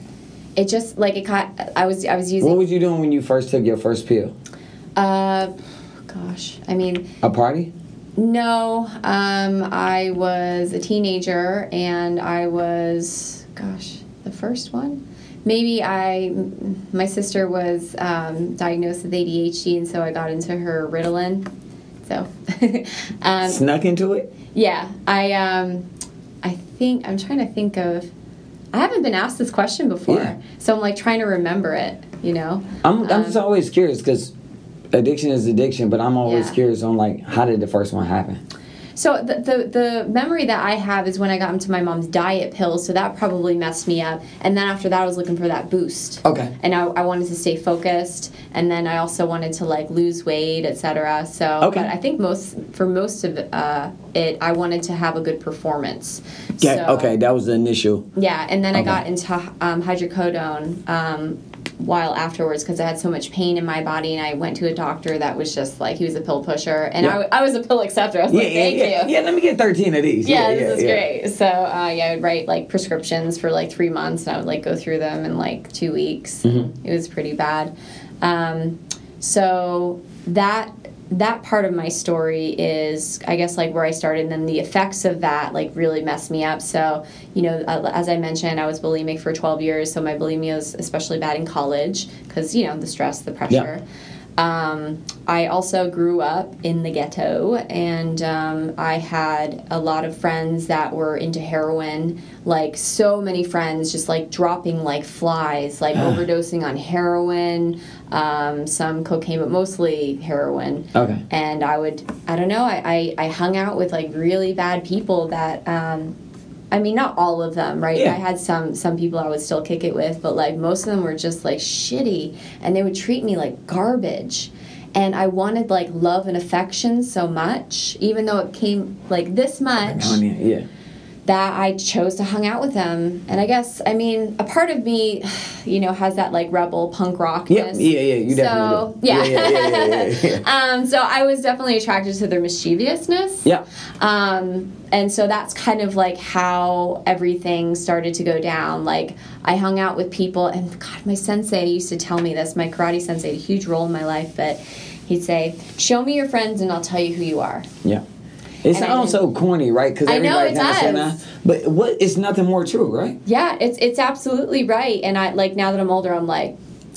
It just like it caught. I was I was using. What was you doing when you first took your first pill? uh, gosh, I mean, A party? no. Um, I was a teenager and I was, gosh, the first one. Maybe I, my sister was um, diagnosed with ADHD, and so I got into her Ritalin. So, um, Snuck into it? yeah, I, um, I think I'm trying to think of. I haven't been asked this question before, Yeah. so I'm like trying to remember it. You know. I'm, I'm Um, just always curious because addiction is addiction, but I'm always Yeah. curious on like how did the first one happen? So the, the the memory that I have is when I got into my mom's diet pills, so that probably messed me up. And then after that, I was looking for that boost. Okay. And I, I wanted to stay focused, and then I also wanted to like lose weight, etc. So, Okay. but I think most for most of uh, it, I wanted to have a good performance. Yeah. So- okay, that was the initial. Yeah, and then I got into um, hydrocodone um, while afterwards because I had so much pain in my body, and I went to a doctor that was just like he was a pill pusher, and Yeah. I, I was a pill acceptor. I was Yeah, like, thank yeah. you. Yeah, let me get 13 of these. Yeah, yeah, this is great. So uh, yeah, I would write like prescriptions for like three months, and I would like go through them in like two weeks. Mm-hmm. It was pretty bad. Um, so that that part of my story is, I guess, like where I started, and then the effects of that like really messed me up. So you know, uh, as I mentioned, I was bulimic for 12 years, so my bulimia was especially bad in college because you know the stress, the pressure. Um, I also grew up in the ghetto, and um, I had a lot of friends that were into heroin. Like so many friends, just like dropping like flies, like overdosing on heroin, um, some cocaine, but mostly heroin. Okay. And I would, I don't know, I, I, I hung out with like really bad people that. I mean, not all of them, right? Yeah. I had some some people I would still kick it with, but like most of them were just like shitty, and they would treat me like garbage. And I wanted like love and affection so much, even though it came like this much, I mean, yeah. That I chose to hang out with them. And I guess, I mean, a part of me, you know, has that like rebel punk rock. Yeah, yeah, yeah, you so, definitely do. Yeah. Yeah, yeah, yeah, yeah, yeah, um, so I was definitely attracted to their mischievousness. Yeah. Um, and so that's kind of like how everything started to go down. Like I hung out with people, and God, my sensei used to tell me this. My karate sensei had a huge role in my life, but he'd say, "Show me your friends, and I'll tell you who you are." Yeah. It sounds so corny, right? Because I know, it say does. that. But what? It's nothing more true, right? Yeah, it's it's absolutely right. And I like now that I'm older, I'm like,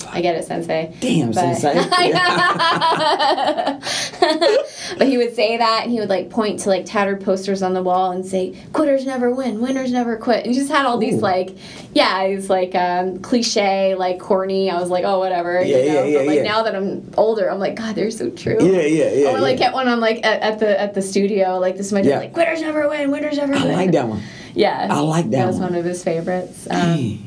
I get it, sensei. Damn, But- sensei. but he would say that, and he would like point to like tattered posters on the wall and say, "Quitters never win, winners never quit." And he just had all these Ooh. like, yeah, it's like um, cliche, like corny. I was like, oh, whatever. Yeah, you know? yeah, yeah, But like yeah. now that I'm older, I'm like, God, they're so true. Yeah, yeah, yeah. Or like yeah. get one on like at, at the at the studio, like this is my Yeah. like quitters never win, winners never I win. I like that one. Yeah, I like that That was one. one of his favorites. Um,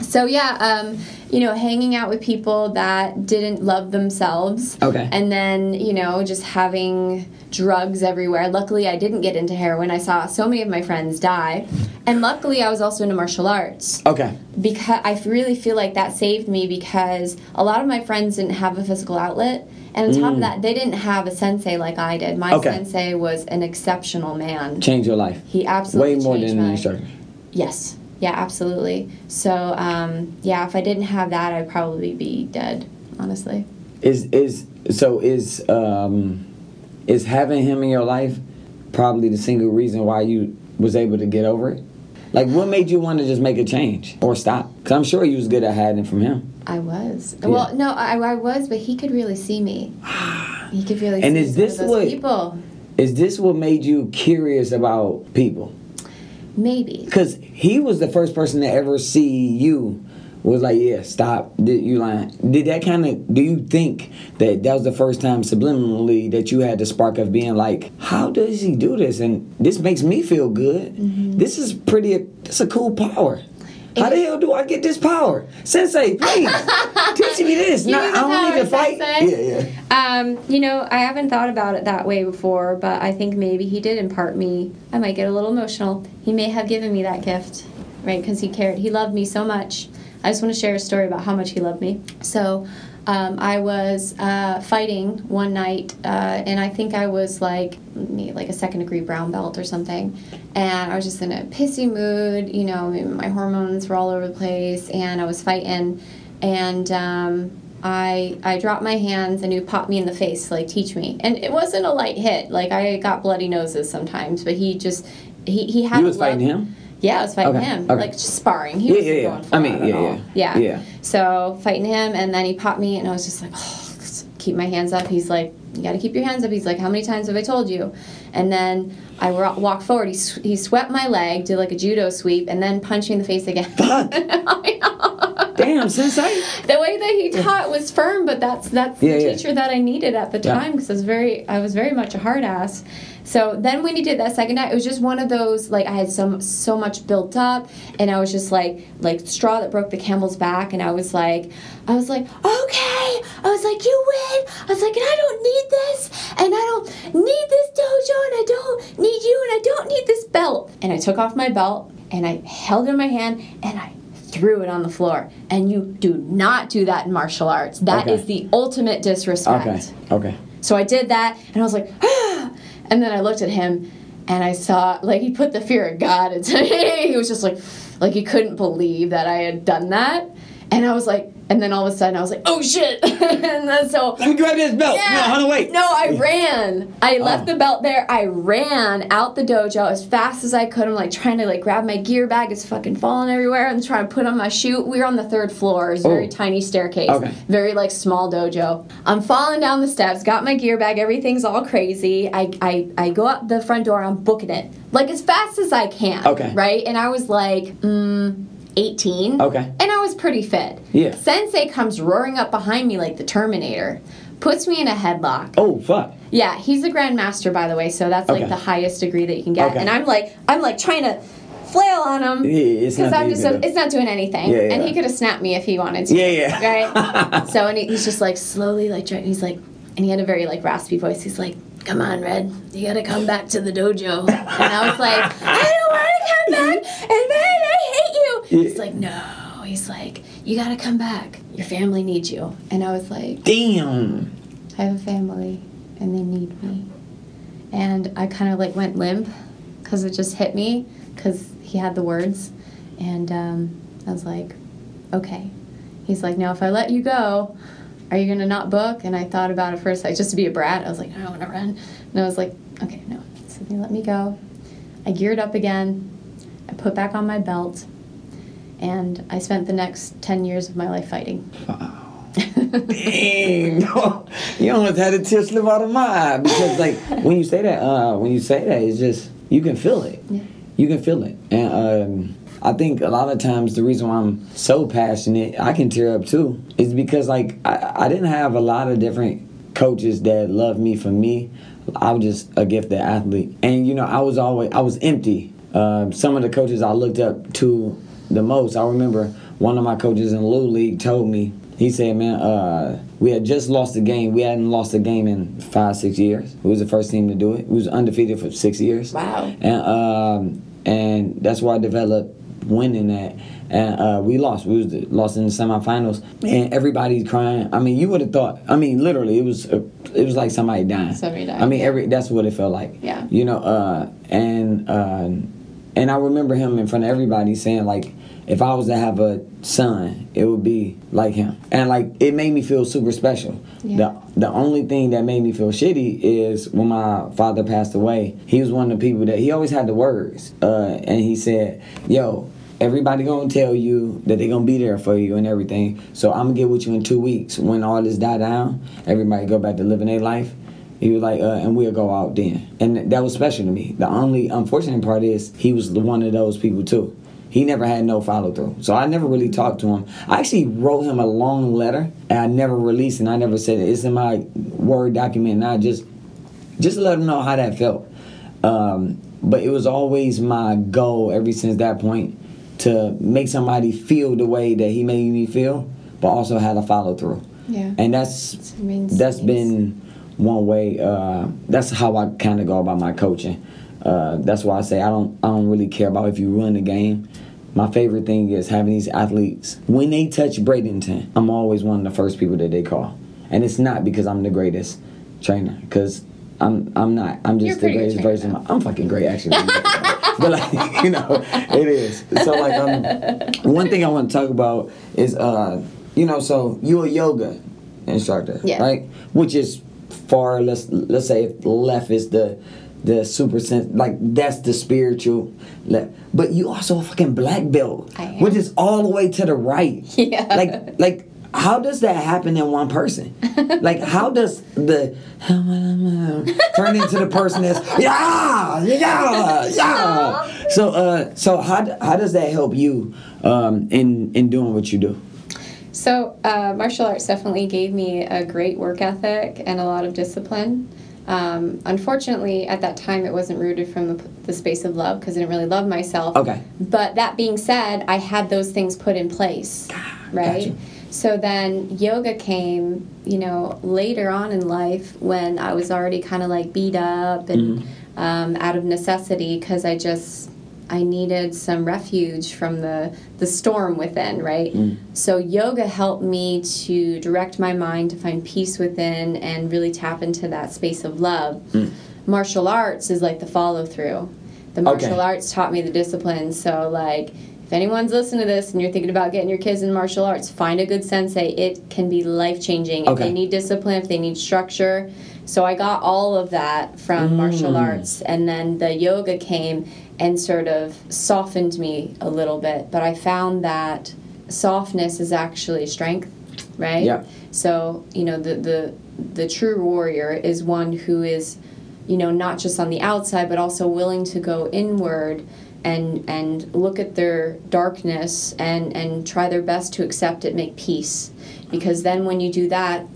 so yeah, um, you know, hanging out with people that didn't love themselves. Okay. And then you know, just having drugs everywhere. Luckily, I didn't get into heroin. I saw so many of my friends die, and luckily, I was also into martial arts Okay. because I really feel like that saved me because a lot of my friends didn't have a physical outlet. And on top of that, they didn't have a sensei like I did. My Mm. Okay. sensei was an exceptional man. Change your life. He absolutely Way more changed than my an instructor. Yes. Yeah, absolutely. So, um, yeah, if I didn't have that, I'd probably be dead, honestly. Is is so is um is having him in your life probably the single reason why you was able to get over it? Like what made you want to just make a change or stop? Cuz I'm sure you was good at hiding from him. I was. Well, no, I, I was, but he could really see me. He could really And see is this what- people. Is this what made you curious about people? Maybe. Cuz he was the first person to ever see you was like, yeah, stop. Did you lying? Did that kind of? Do you think that that was the first time subliminally that you had the spark of being like, how does he do this? And this makes me feel good. Mm-hmm. This is pretty. It's a cool power. How the hell do I get this power, Sensei? Please teach me this. Give Nah, me I don't need to power, fight. Sensei. Yeah, yeah. Um, you know, I haven't thought about it that way before, but I think maybe he did impart me. I might get a little emotional. He may have given me that gift, right? Because he cared. He loved me so much. I just want to share a story about how much he loved me. So, um, I was uh, fighting one night, uh, and I think I was like like a second degree brown belt or something. And I was just in a pissy mood. You know, my hormones were all over the place, and I was fighting, and. Um, I I dropped my hands and he popped me in the face like teach me. And it wasn't a light hit. Like I got bloody noses sometimes, but he just he he had You was fighting him. Yeah, I was fighting Okay, him. okay. Like just sparring. He Yeah, wasn't yeah, yeah. going for I mean, yeah, all. yeah. yeah. Yeah. So fighting him and then he popped me and I was just like, oh, keep my hands up. He's like, you got to keep your hands up. He's like, how many times have I told you? And then I walked forward. He, sw- he swept my leg, did like a judo sweep, and then punched me in the face again. Fuck. Damn, Sensei. the way that he taught was firm, but that's that's Yeah, the yeah. teacher that I needed at the time because I was very I was very much a hard ass. So then when he did that second night, it was just one of those like I had so so much built up, and I was just like like straw that broke the camel's back, and I was like I was like okay, I was like you win. I was like and I don't need this, and I don't need this dojo, and I don't need you, and I don't need this belt. And I took off my belt and I held it in my hand and I threw it on the floor. And you do not do that in martial arts. That is Okay. the ultimate disrespect. Okay. Okay. So I did that, and I was like, ah! And then I looked at him, and I saw like he put the fear of God into me. he was just like, like he couldn't believe that I had done that, and I was like, and then all of a sudden I was like, oh shit, and then so. Let me grab this belt. No, hold on, wait. No, I ran. I left Oh. the belt there. I ran out the dojo as fast as I could. I'm like trying to like grab my gear bag. It's fucking falling everywhere. I'm trying to put on my shoe. We were on the third floor. It's a very Oh. tiny staircase. Okay. Very like small dojo. I'm falling down the steps. Got my gear bag. Everything's all crazy. I I, I go out the front door. I'm booking it like as fast as I can. Okay. Right. And I was like, mm, 18. Okay. And I was pretty fit. Yeah. Sensei comes roaring up behind me like the Terminator. Puts me in a headlock. Oh fuck. Yeah, he's a grandmaster, by the way, so that's like the highest degree that you can get. Okay. And I'm like, I'm like trying to flail on him Yeah, because not I'm just, it's not doing anything. Yeah, yeah. And he could have snapped me if he wanted to. Yeah, yeah. Right. so and he, he's just like slowly like trying. He's like, and he had a very like raspy voice. He's like, "Come on, Red, you gotta come back to the dojo." And I was like, "I don't want to come back, and Red, I hate you." Yeah. He's like, "No." He's like, "You gotta come back. Your family needs you." And I was like, Damn. I have a family and they need me. And I kind of like went limp because it just hit me because he had the words. And um, I was like, okay. He's like, now if I let you go, are you going to not book? And I thought about it first, like just to be a brat. I was like, I don't want to run. And I was like, okay, no. So they let me go. I geared up again. I put back on my belt. And I spent the next 10 years of my life fighting. Wow. Dang, you almost had a tear slip out of my eye because, like, when you say that, uh, when you say that, it's just you can feel it. Yeah. You can feel it, and um, I think a lot of times the reason why I'm so passionate, I can tear up too, is because like I, I didn't have a lot of different coaches that loved me for me. I was just a gifted athlete, and you know I was always I was empty. Um, some of the coaches I looked up to the most, I remember one of my coaches in Little League told me he said, "Man, uh, we had just lost a game. We hadn't lost a game in five, six years. We was the first team to do it. We was undefeated for six years. Wow. And um, and that's why I developed winning that. And uh, we lost. We was lost in the semifinals, and everybody's crying. I mean, you would have thought. I mean, literally, it was it was like somebody dying. Somebody died, I mean, every that's what it felt like. Yeah. You know, uh, and uh, and I remember him in front of everybody saying like, if I was to have a son, it would be like him, and like it made me feel super special. Yeah. The the only thing that made me feel shitty is when my father passed away. He was one of the people that he always had the words, uh, and he said, "Yo." Everybody gonna tell you that they gonna be there for you and everything. So I'm gonna get with you in two weeks when all this die down. Everybody go back to living their life. He was like, uh, and we'll go out then. And that was special to me. The only unfortunate part is he was the one of those people too. He never had no follow through. So I never really talked to him. I actually wrote him a long letter and I never released it. And I never said it. It's in my Word document. And I just, just let him know how that felt. Um, but it was always my goal ever since that point to make somebody feel the way that he made me feel, but also had a follow through. Yeah. And that's that's been one way. Uh, that's how I kind of go about my coaching. Uh, that's why I say I don't I don't really care about if you run the game. My favorite thing is having these athletes when they touch Bradenton. I'm always one of the first people that they call, and it's not because I'm the greatest trainer because. I'm I'm not. I'm You're just the greatest version. of my- I'm fucking great actually. but like you know, it is. So like um, one thing I want to talk about is uh you know so you a yoga instructor Yeah. right which is far let's let's say if left is the the super sense like that's the spiritual left but you also a fucking black belt which is all the way to the right. Yeah. like like how does that happen in one person? Like how does the turn into the person that's yeah yeah yeah. So uh so how how does that help you um in in doing what you do? So, uh, martial arts definitely gave me a great work ethic and a lot of discipline. Um, unfortunately, at that time, it wasn't rooted from the, the space of love because I didn't really love myself. Okay. But that being said, I had those things put in place, right? Gotcha. So then yoga came, you know, later on in life when I was already kind of like beat up and um, out of necessity because I just I needed some refuge from the the storm within, right? Mm. So yoga helped me to direct my mind to find peace within and really tap into that space of love. Mm. Martial arts is like the follow through. The martial Okay. arts taught me the discipline. So like if anyone's listening to this and you're thinking about getting your kids in martial arts, find a good sensei. It can be life changing. If Okay. they need discipline, if they need structure. So I got all of that from mm. martial arts. And then the yoga came and sort of softened me a little bit. But I found that softness is actually strength, right? Yeah. So, you know, the, the, the true warrior is one who is, you know, not just on the outside, but also willing to go inward and and look at their darkness and and try their best to accept it, make peace. Because then when you do that,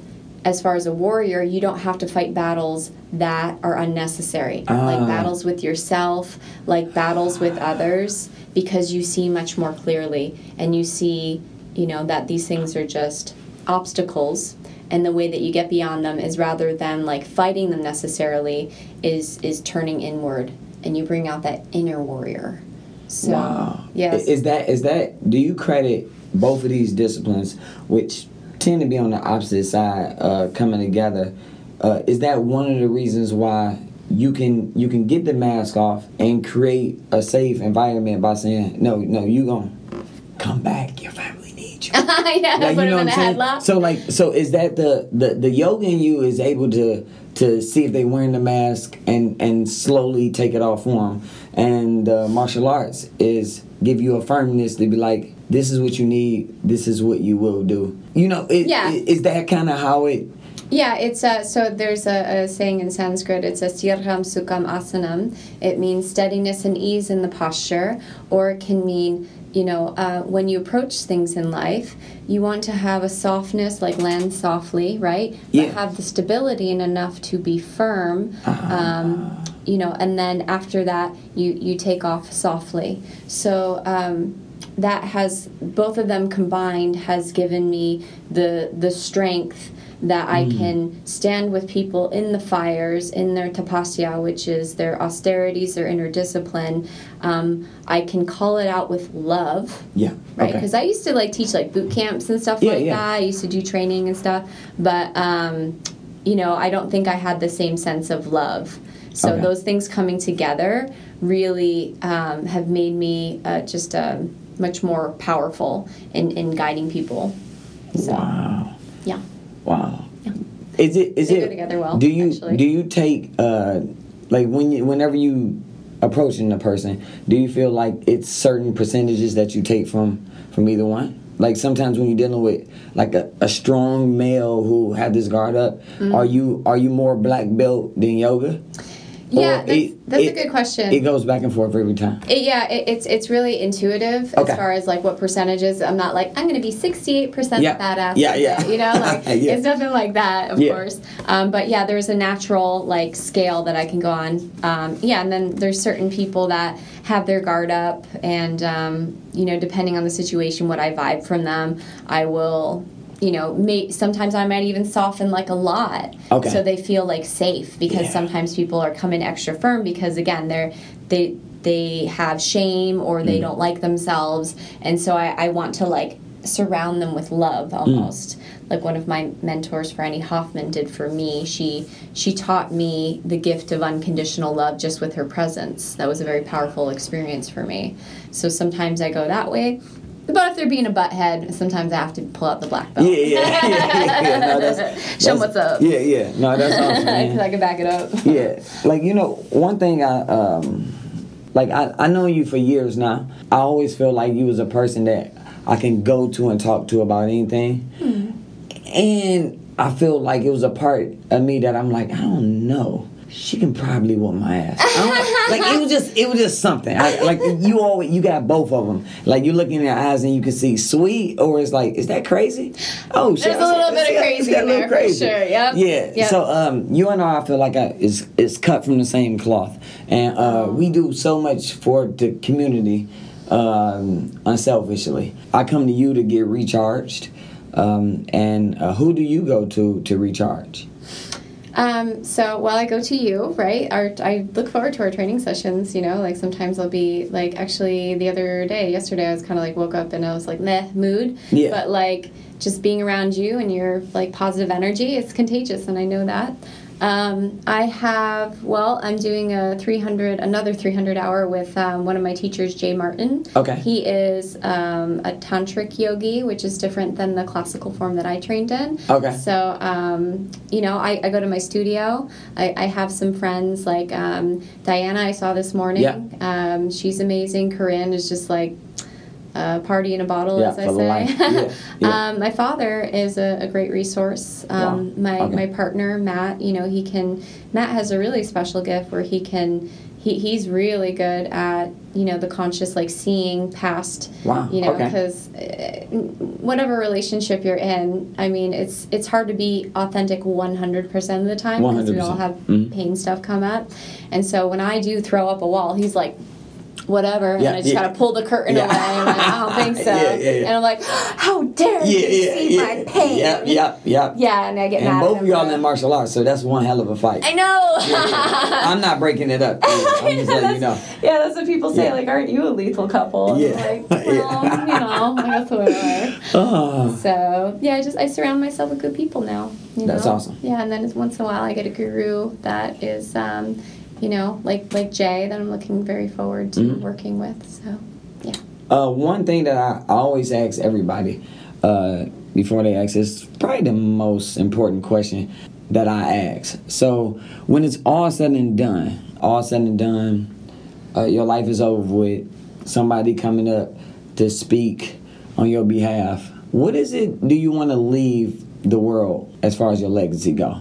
as far as a warrior, you don't have to fight battles that are unnecessary, like Ah. battles with yourself, like battles with others, because you see much more clearly and you see, you know, that these things are just obstacles and the way that you get beyond them is rather than like fighting them necessarily is is turning inward and you bring out that inner warrior. So Wow. yes. Is that is that? Do you credit both of these disciplines, which tend to be on the opposite side, uh, coming together? Uh, is that one of the reasons why you can you can get the mask off and create a safe environment by saying no, no, you gonna come back. Your family needs you. yeah, Like, put you know in what a headlock. So like, so is that the the the yoga in you is able to to see if they wearing the mask and and slowly take it off for them, and uh, martial arts is give you a firmness to be like this is what you need. This is what you will do. You know, it, Yeah. it- is that kind of how it? Yeah, it's uh, so there's a, a saying in Sanskrit. It's a sthiram sukham asanam. It means steadiness and ease in the posture, or it can mean you know uh, when you approach things in life, you want to have a softness, like land softly, right? Yeah. But have the stability and enough to be firm. Um, you know, and then after that, you you take off softly. So. Um, that has both of them combined has given me the the strength that I can stand with people in the fires, in their tapasya, which is their austerities, their inner discipline. Um, I can call it out with love, Yeah. right? Okay. Because I used to like teach like boot camps and stuff Yeah, like yeah. that. I used to do training and stuff, but um, you know, I don't think I had the same sense of love. So Okay. those things coming together really um, have made me uh, just um much more powerful in, in guiding people. So Wow. yeah. Wow. Yeah. Is it? Is They it? go together well, Do you actually. do you take uh like when you whenever you approaching a person, do you feel like it's certain percentages that you take from from either one? Like sometimes when you're dealing with like a, a strong male who had this guard up, Mm-hmm. are you are you more black belt than yoga? Yeah, that's, that's it- a good question. It goes back and forth every time. It, yeah, it, it's it's really intuitive Okay. as far as like what percentages. I'm not like I'm going to be 68 percent Yeah. badass. Yeah, today," yeah. You know, like Yeah. it's nothing like that, of Yeah. course. Um, but yeah, there's a natural like scale that I can go on. Um, yeah, and then there's certain people that have their guard up, and um, you know, depending on the situation, what I vibe from them, I will. You know, may, sometimes I might even soften like a lot, Okay. so they feel like safe because Yeah. sometimes people are coming extra firm because again they're they they have shame or Mm. they don't like themselves and so I, I want to like surround them with love Mm. almost like one of my mentors franny hoffman did for me she she taught me the gift of unconditional love just with her presence that was a very powerful experience for me so sometimes i go that way but if they're being a butthead sometimes i have to pull out the black belt Yeah, yeah, yeah, yeah. No, that's, Show 'em that's- what's up. Yeah, yeah. No, that's awesome. because i can back it up yeah like you know one thing i um like I, I know you for years now i always feel like you was a person that i can go to and talk to about anything and i feel like it was a part of me that i'm like i don't know she can probably whoop my ass. Like it was just, it was just something. I, like you always, you got both of them. Like you look in their eyes and you can see sweet, or it's like, is that crazy? Oh, shit, There's a little bit of crazy in there, for sure, yep. Yeah. Yep. So um, you and I, I feel like I, is is cut from the same cloth, and uh, we do so much for the community, um, unselfishly. I come to you to get recharged, um, and uh, who do you go to to recharge? Um, so well, I go to you, right? Our, I look forward to our training sessions. You know, like sometimes I'll be like, actually, the other day, yesterday, I was kind of like woke up and I was like meh mood. Yeah. But like just being around you and your like positive energy, it's contagious, and I know that. Um, I have well, I'm doing a 300, another 300 hour with um, one of my teachers, Jay Martin. Okay. He is um, a tantric yogi, which is different than the classical form that I trained in. Okay. So, um, you know, I, I go to my studio. I, I have some friends like um, Diana, I saw this morning. Yeah. Um, she's amazing. Corinne is just like a party in a bottle, Yeah, as I say. Yeah, yeah. um, my father is a, a great resource. Um, Wow. My Okay. my partner Matt, you know, he can. Matt has a really special gift where he can. He, he's really good at you know the conscious like seeing past Wow, you know okay. because whatever relationship you're in i mean it's it's hard to be authentic 100% of the time because we all 100%. have Mhm. pain stuff come up and so when i do throw up a wall he's like whatever Yeah, and i just yeah. gotta pull the curtain Yeah. away i'm like i don't think so Yeah, yeah, yeah. and i'm like how dare Yeah, you yeah, see yeah. my pain Yep, yep, yep. yeah and i get And mad both of y'all in martial arts, so that's one hell of a fight. i know I'm not breaking it up. I'm just letting you know. Yeah, that's what people say. Yeah. Like, aren't you a lethal couple? And Yeah. I'm like, well, you know, I guess whatever. Oh, So yeah, I just I surround myself with good people now. You That's know? awesome. Yeah, and then once in a while I get a guru that is, um, you know, like like Jay that I'm looking very forward to Mhm. working with. So yeah. Uh, one thing that I always ask everybody uh, before they ask is probably the most important question that I ask. So when it's all said and done, all said and done, uh, your life is over with. Somebody coming up to speak on your behalf. What is it do you want to leave the world as far as your legacy go?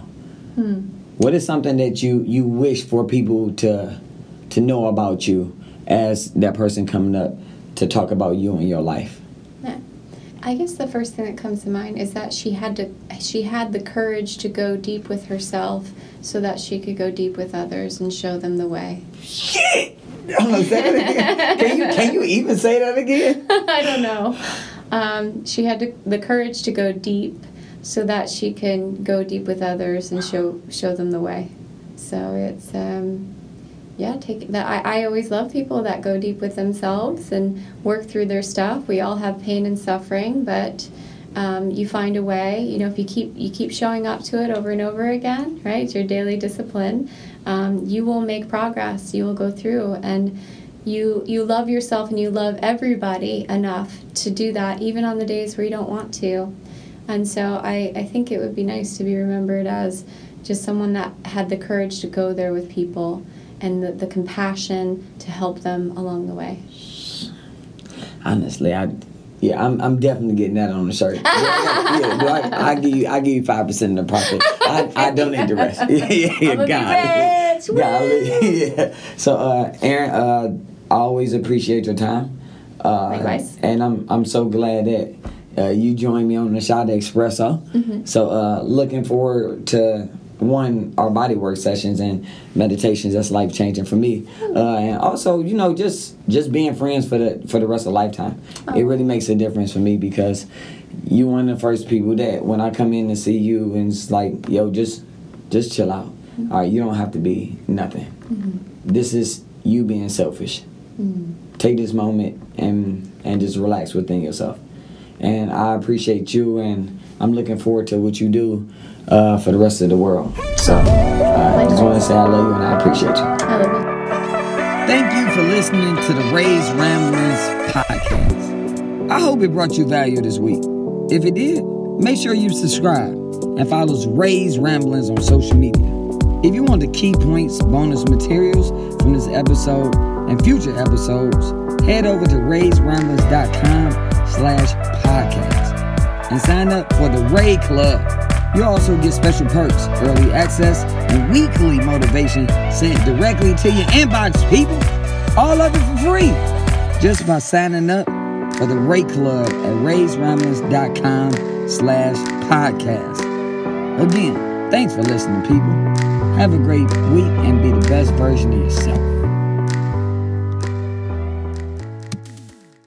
What is something that you you wish for people to to know about you as that person coming up to talk about you and your life? Yeah. I guess the first thing that comes to mind is that she had to she had the courage to go deep with herself so that she could go deep with others and show them the way. Shit! I'm say that again. Can you can you even say that again? I don't know. Um, she had to, the courage to go deep so that she can go deep with others and show show them the way. So it's um, yeah, take that. I, I always love people that go deep with themselves and work through their stuff. We all have pain and suffering, but um, you find a way. You know, if you keep you keep showing up to it over and over again, right? It's your daily discipline. Um, you will make progress. You will go through and you you love yourself and you love everybody enough to do that even on the days where you don't want to and so I, I think it would be nice to be remembered as just someone that had the courage to go there with people and the, the compassion to help them along the way Honestly, I yeah, I'm I'm definitely getting that on the shirt. Yeah, yeah, I, I give you I give you five percent of the profit. I, I donate the rest. Yeah, yeah, God. Golly, yeah. So, uh, Erin, uh, I always appreciate your time. Uh, Likewise. And I'm I'm so glad that uh, you joined me on the Shot Espresso. Mm-hmm. So, uh, looking forward to one our body work sessions and meditations. That's life changing for me. Uh, and also you know just just being friends for the for the rest of lifetime. It really makes a difference for me because you one of the first people that when i come in to see you and it's like yo just just chill out. All right you don't have to be nothing. This is you being selfish. Take this moment and and just relax within yourself and i appreciate you and i'm looking forward to what you do uh, for the rest of the world so uh, i just want to say i love you and i appreciate you I love you. Thank you for listening to the Ray's Ramblings podcast. I hope it brought you value this week. If it did, make sure you subscribe and follow Ray's Ramblings on social media. If you want the key points, bonus materials from this episode and future episodes, head over to raysramblings.com slash podcast and sign up for the Ray Club. You also get special perks, early access, and weekly motivation sent directly to your inbox, people. All of it for free. Just by signing up for the Ray Club at raysramblings.com slash podcast. Again, thanks for listening, people. Have a great week and be the best version of yourself.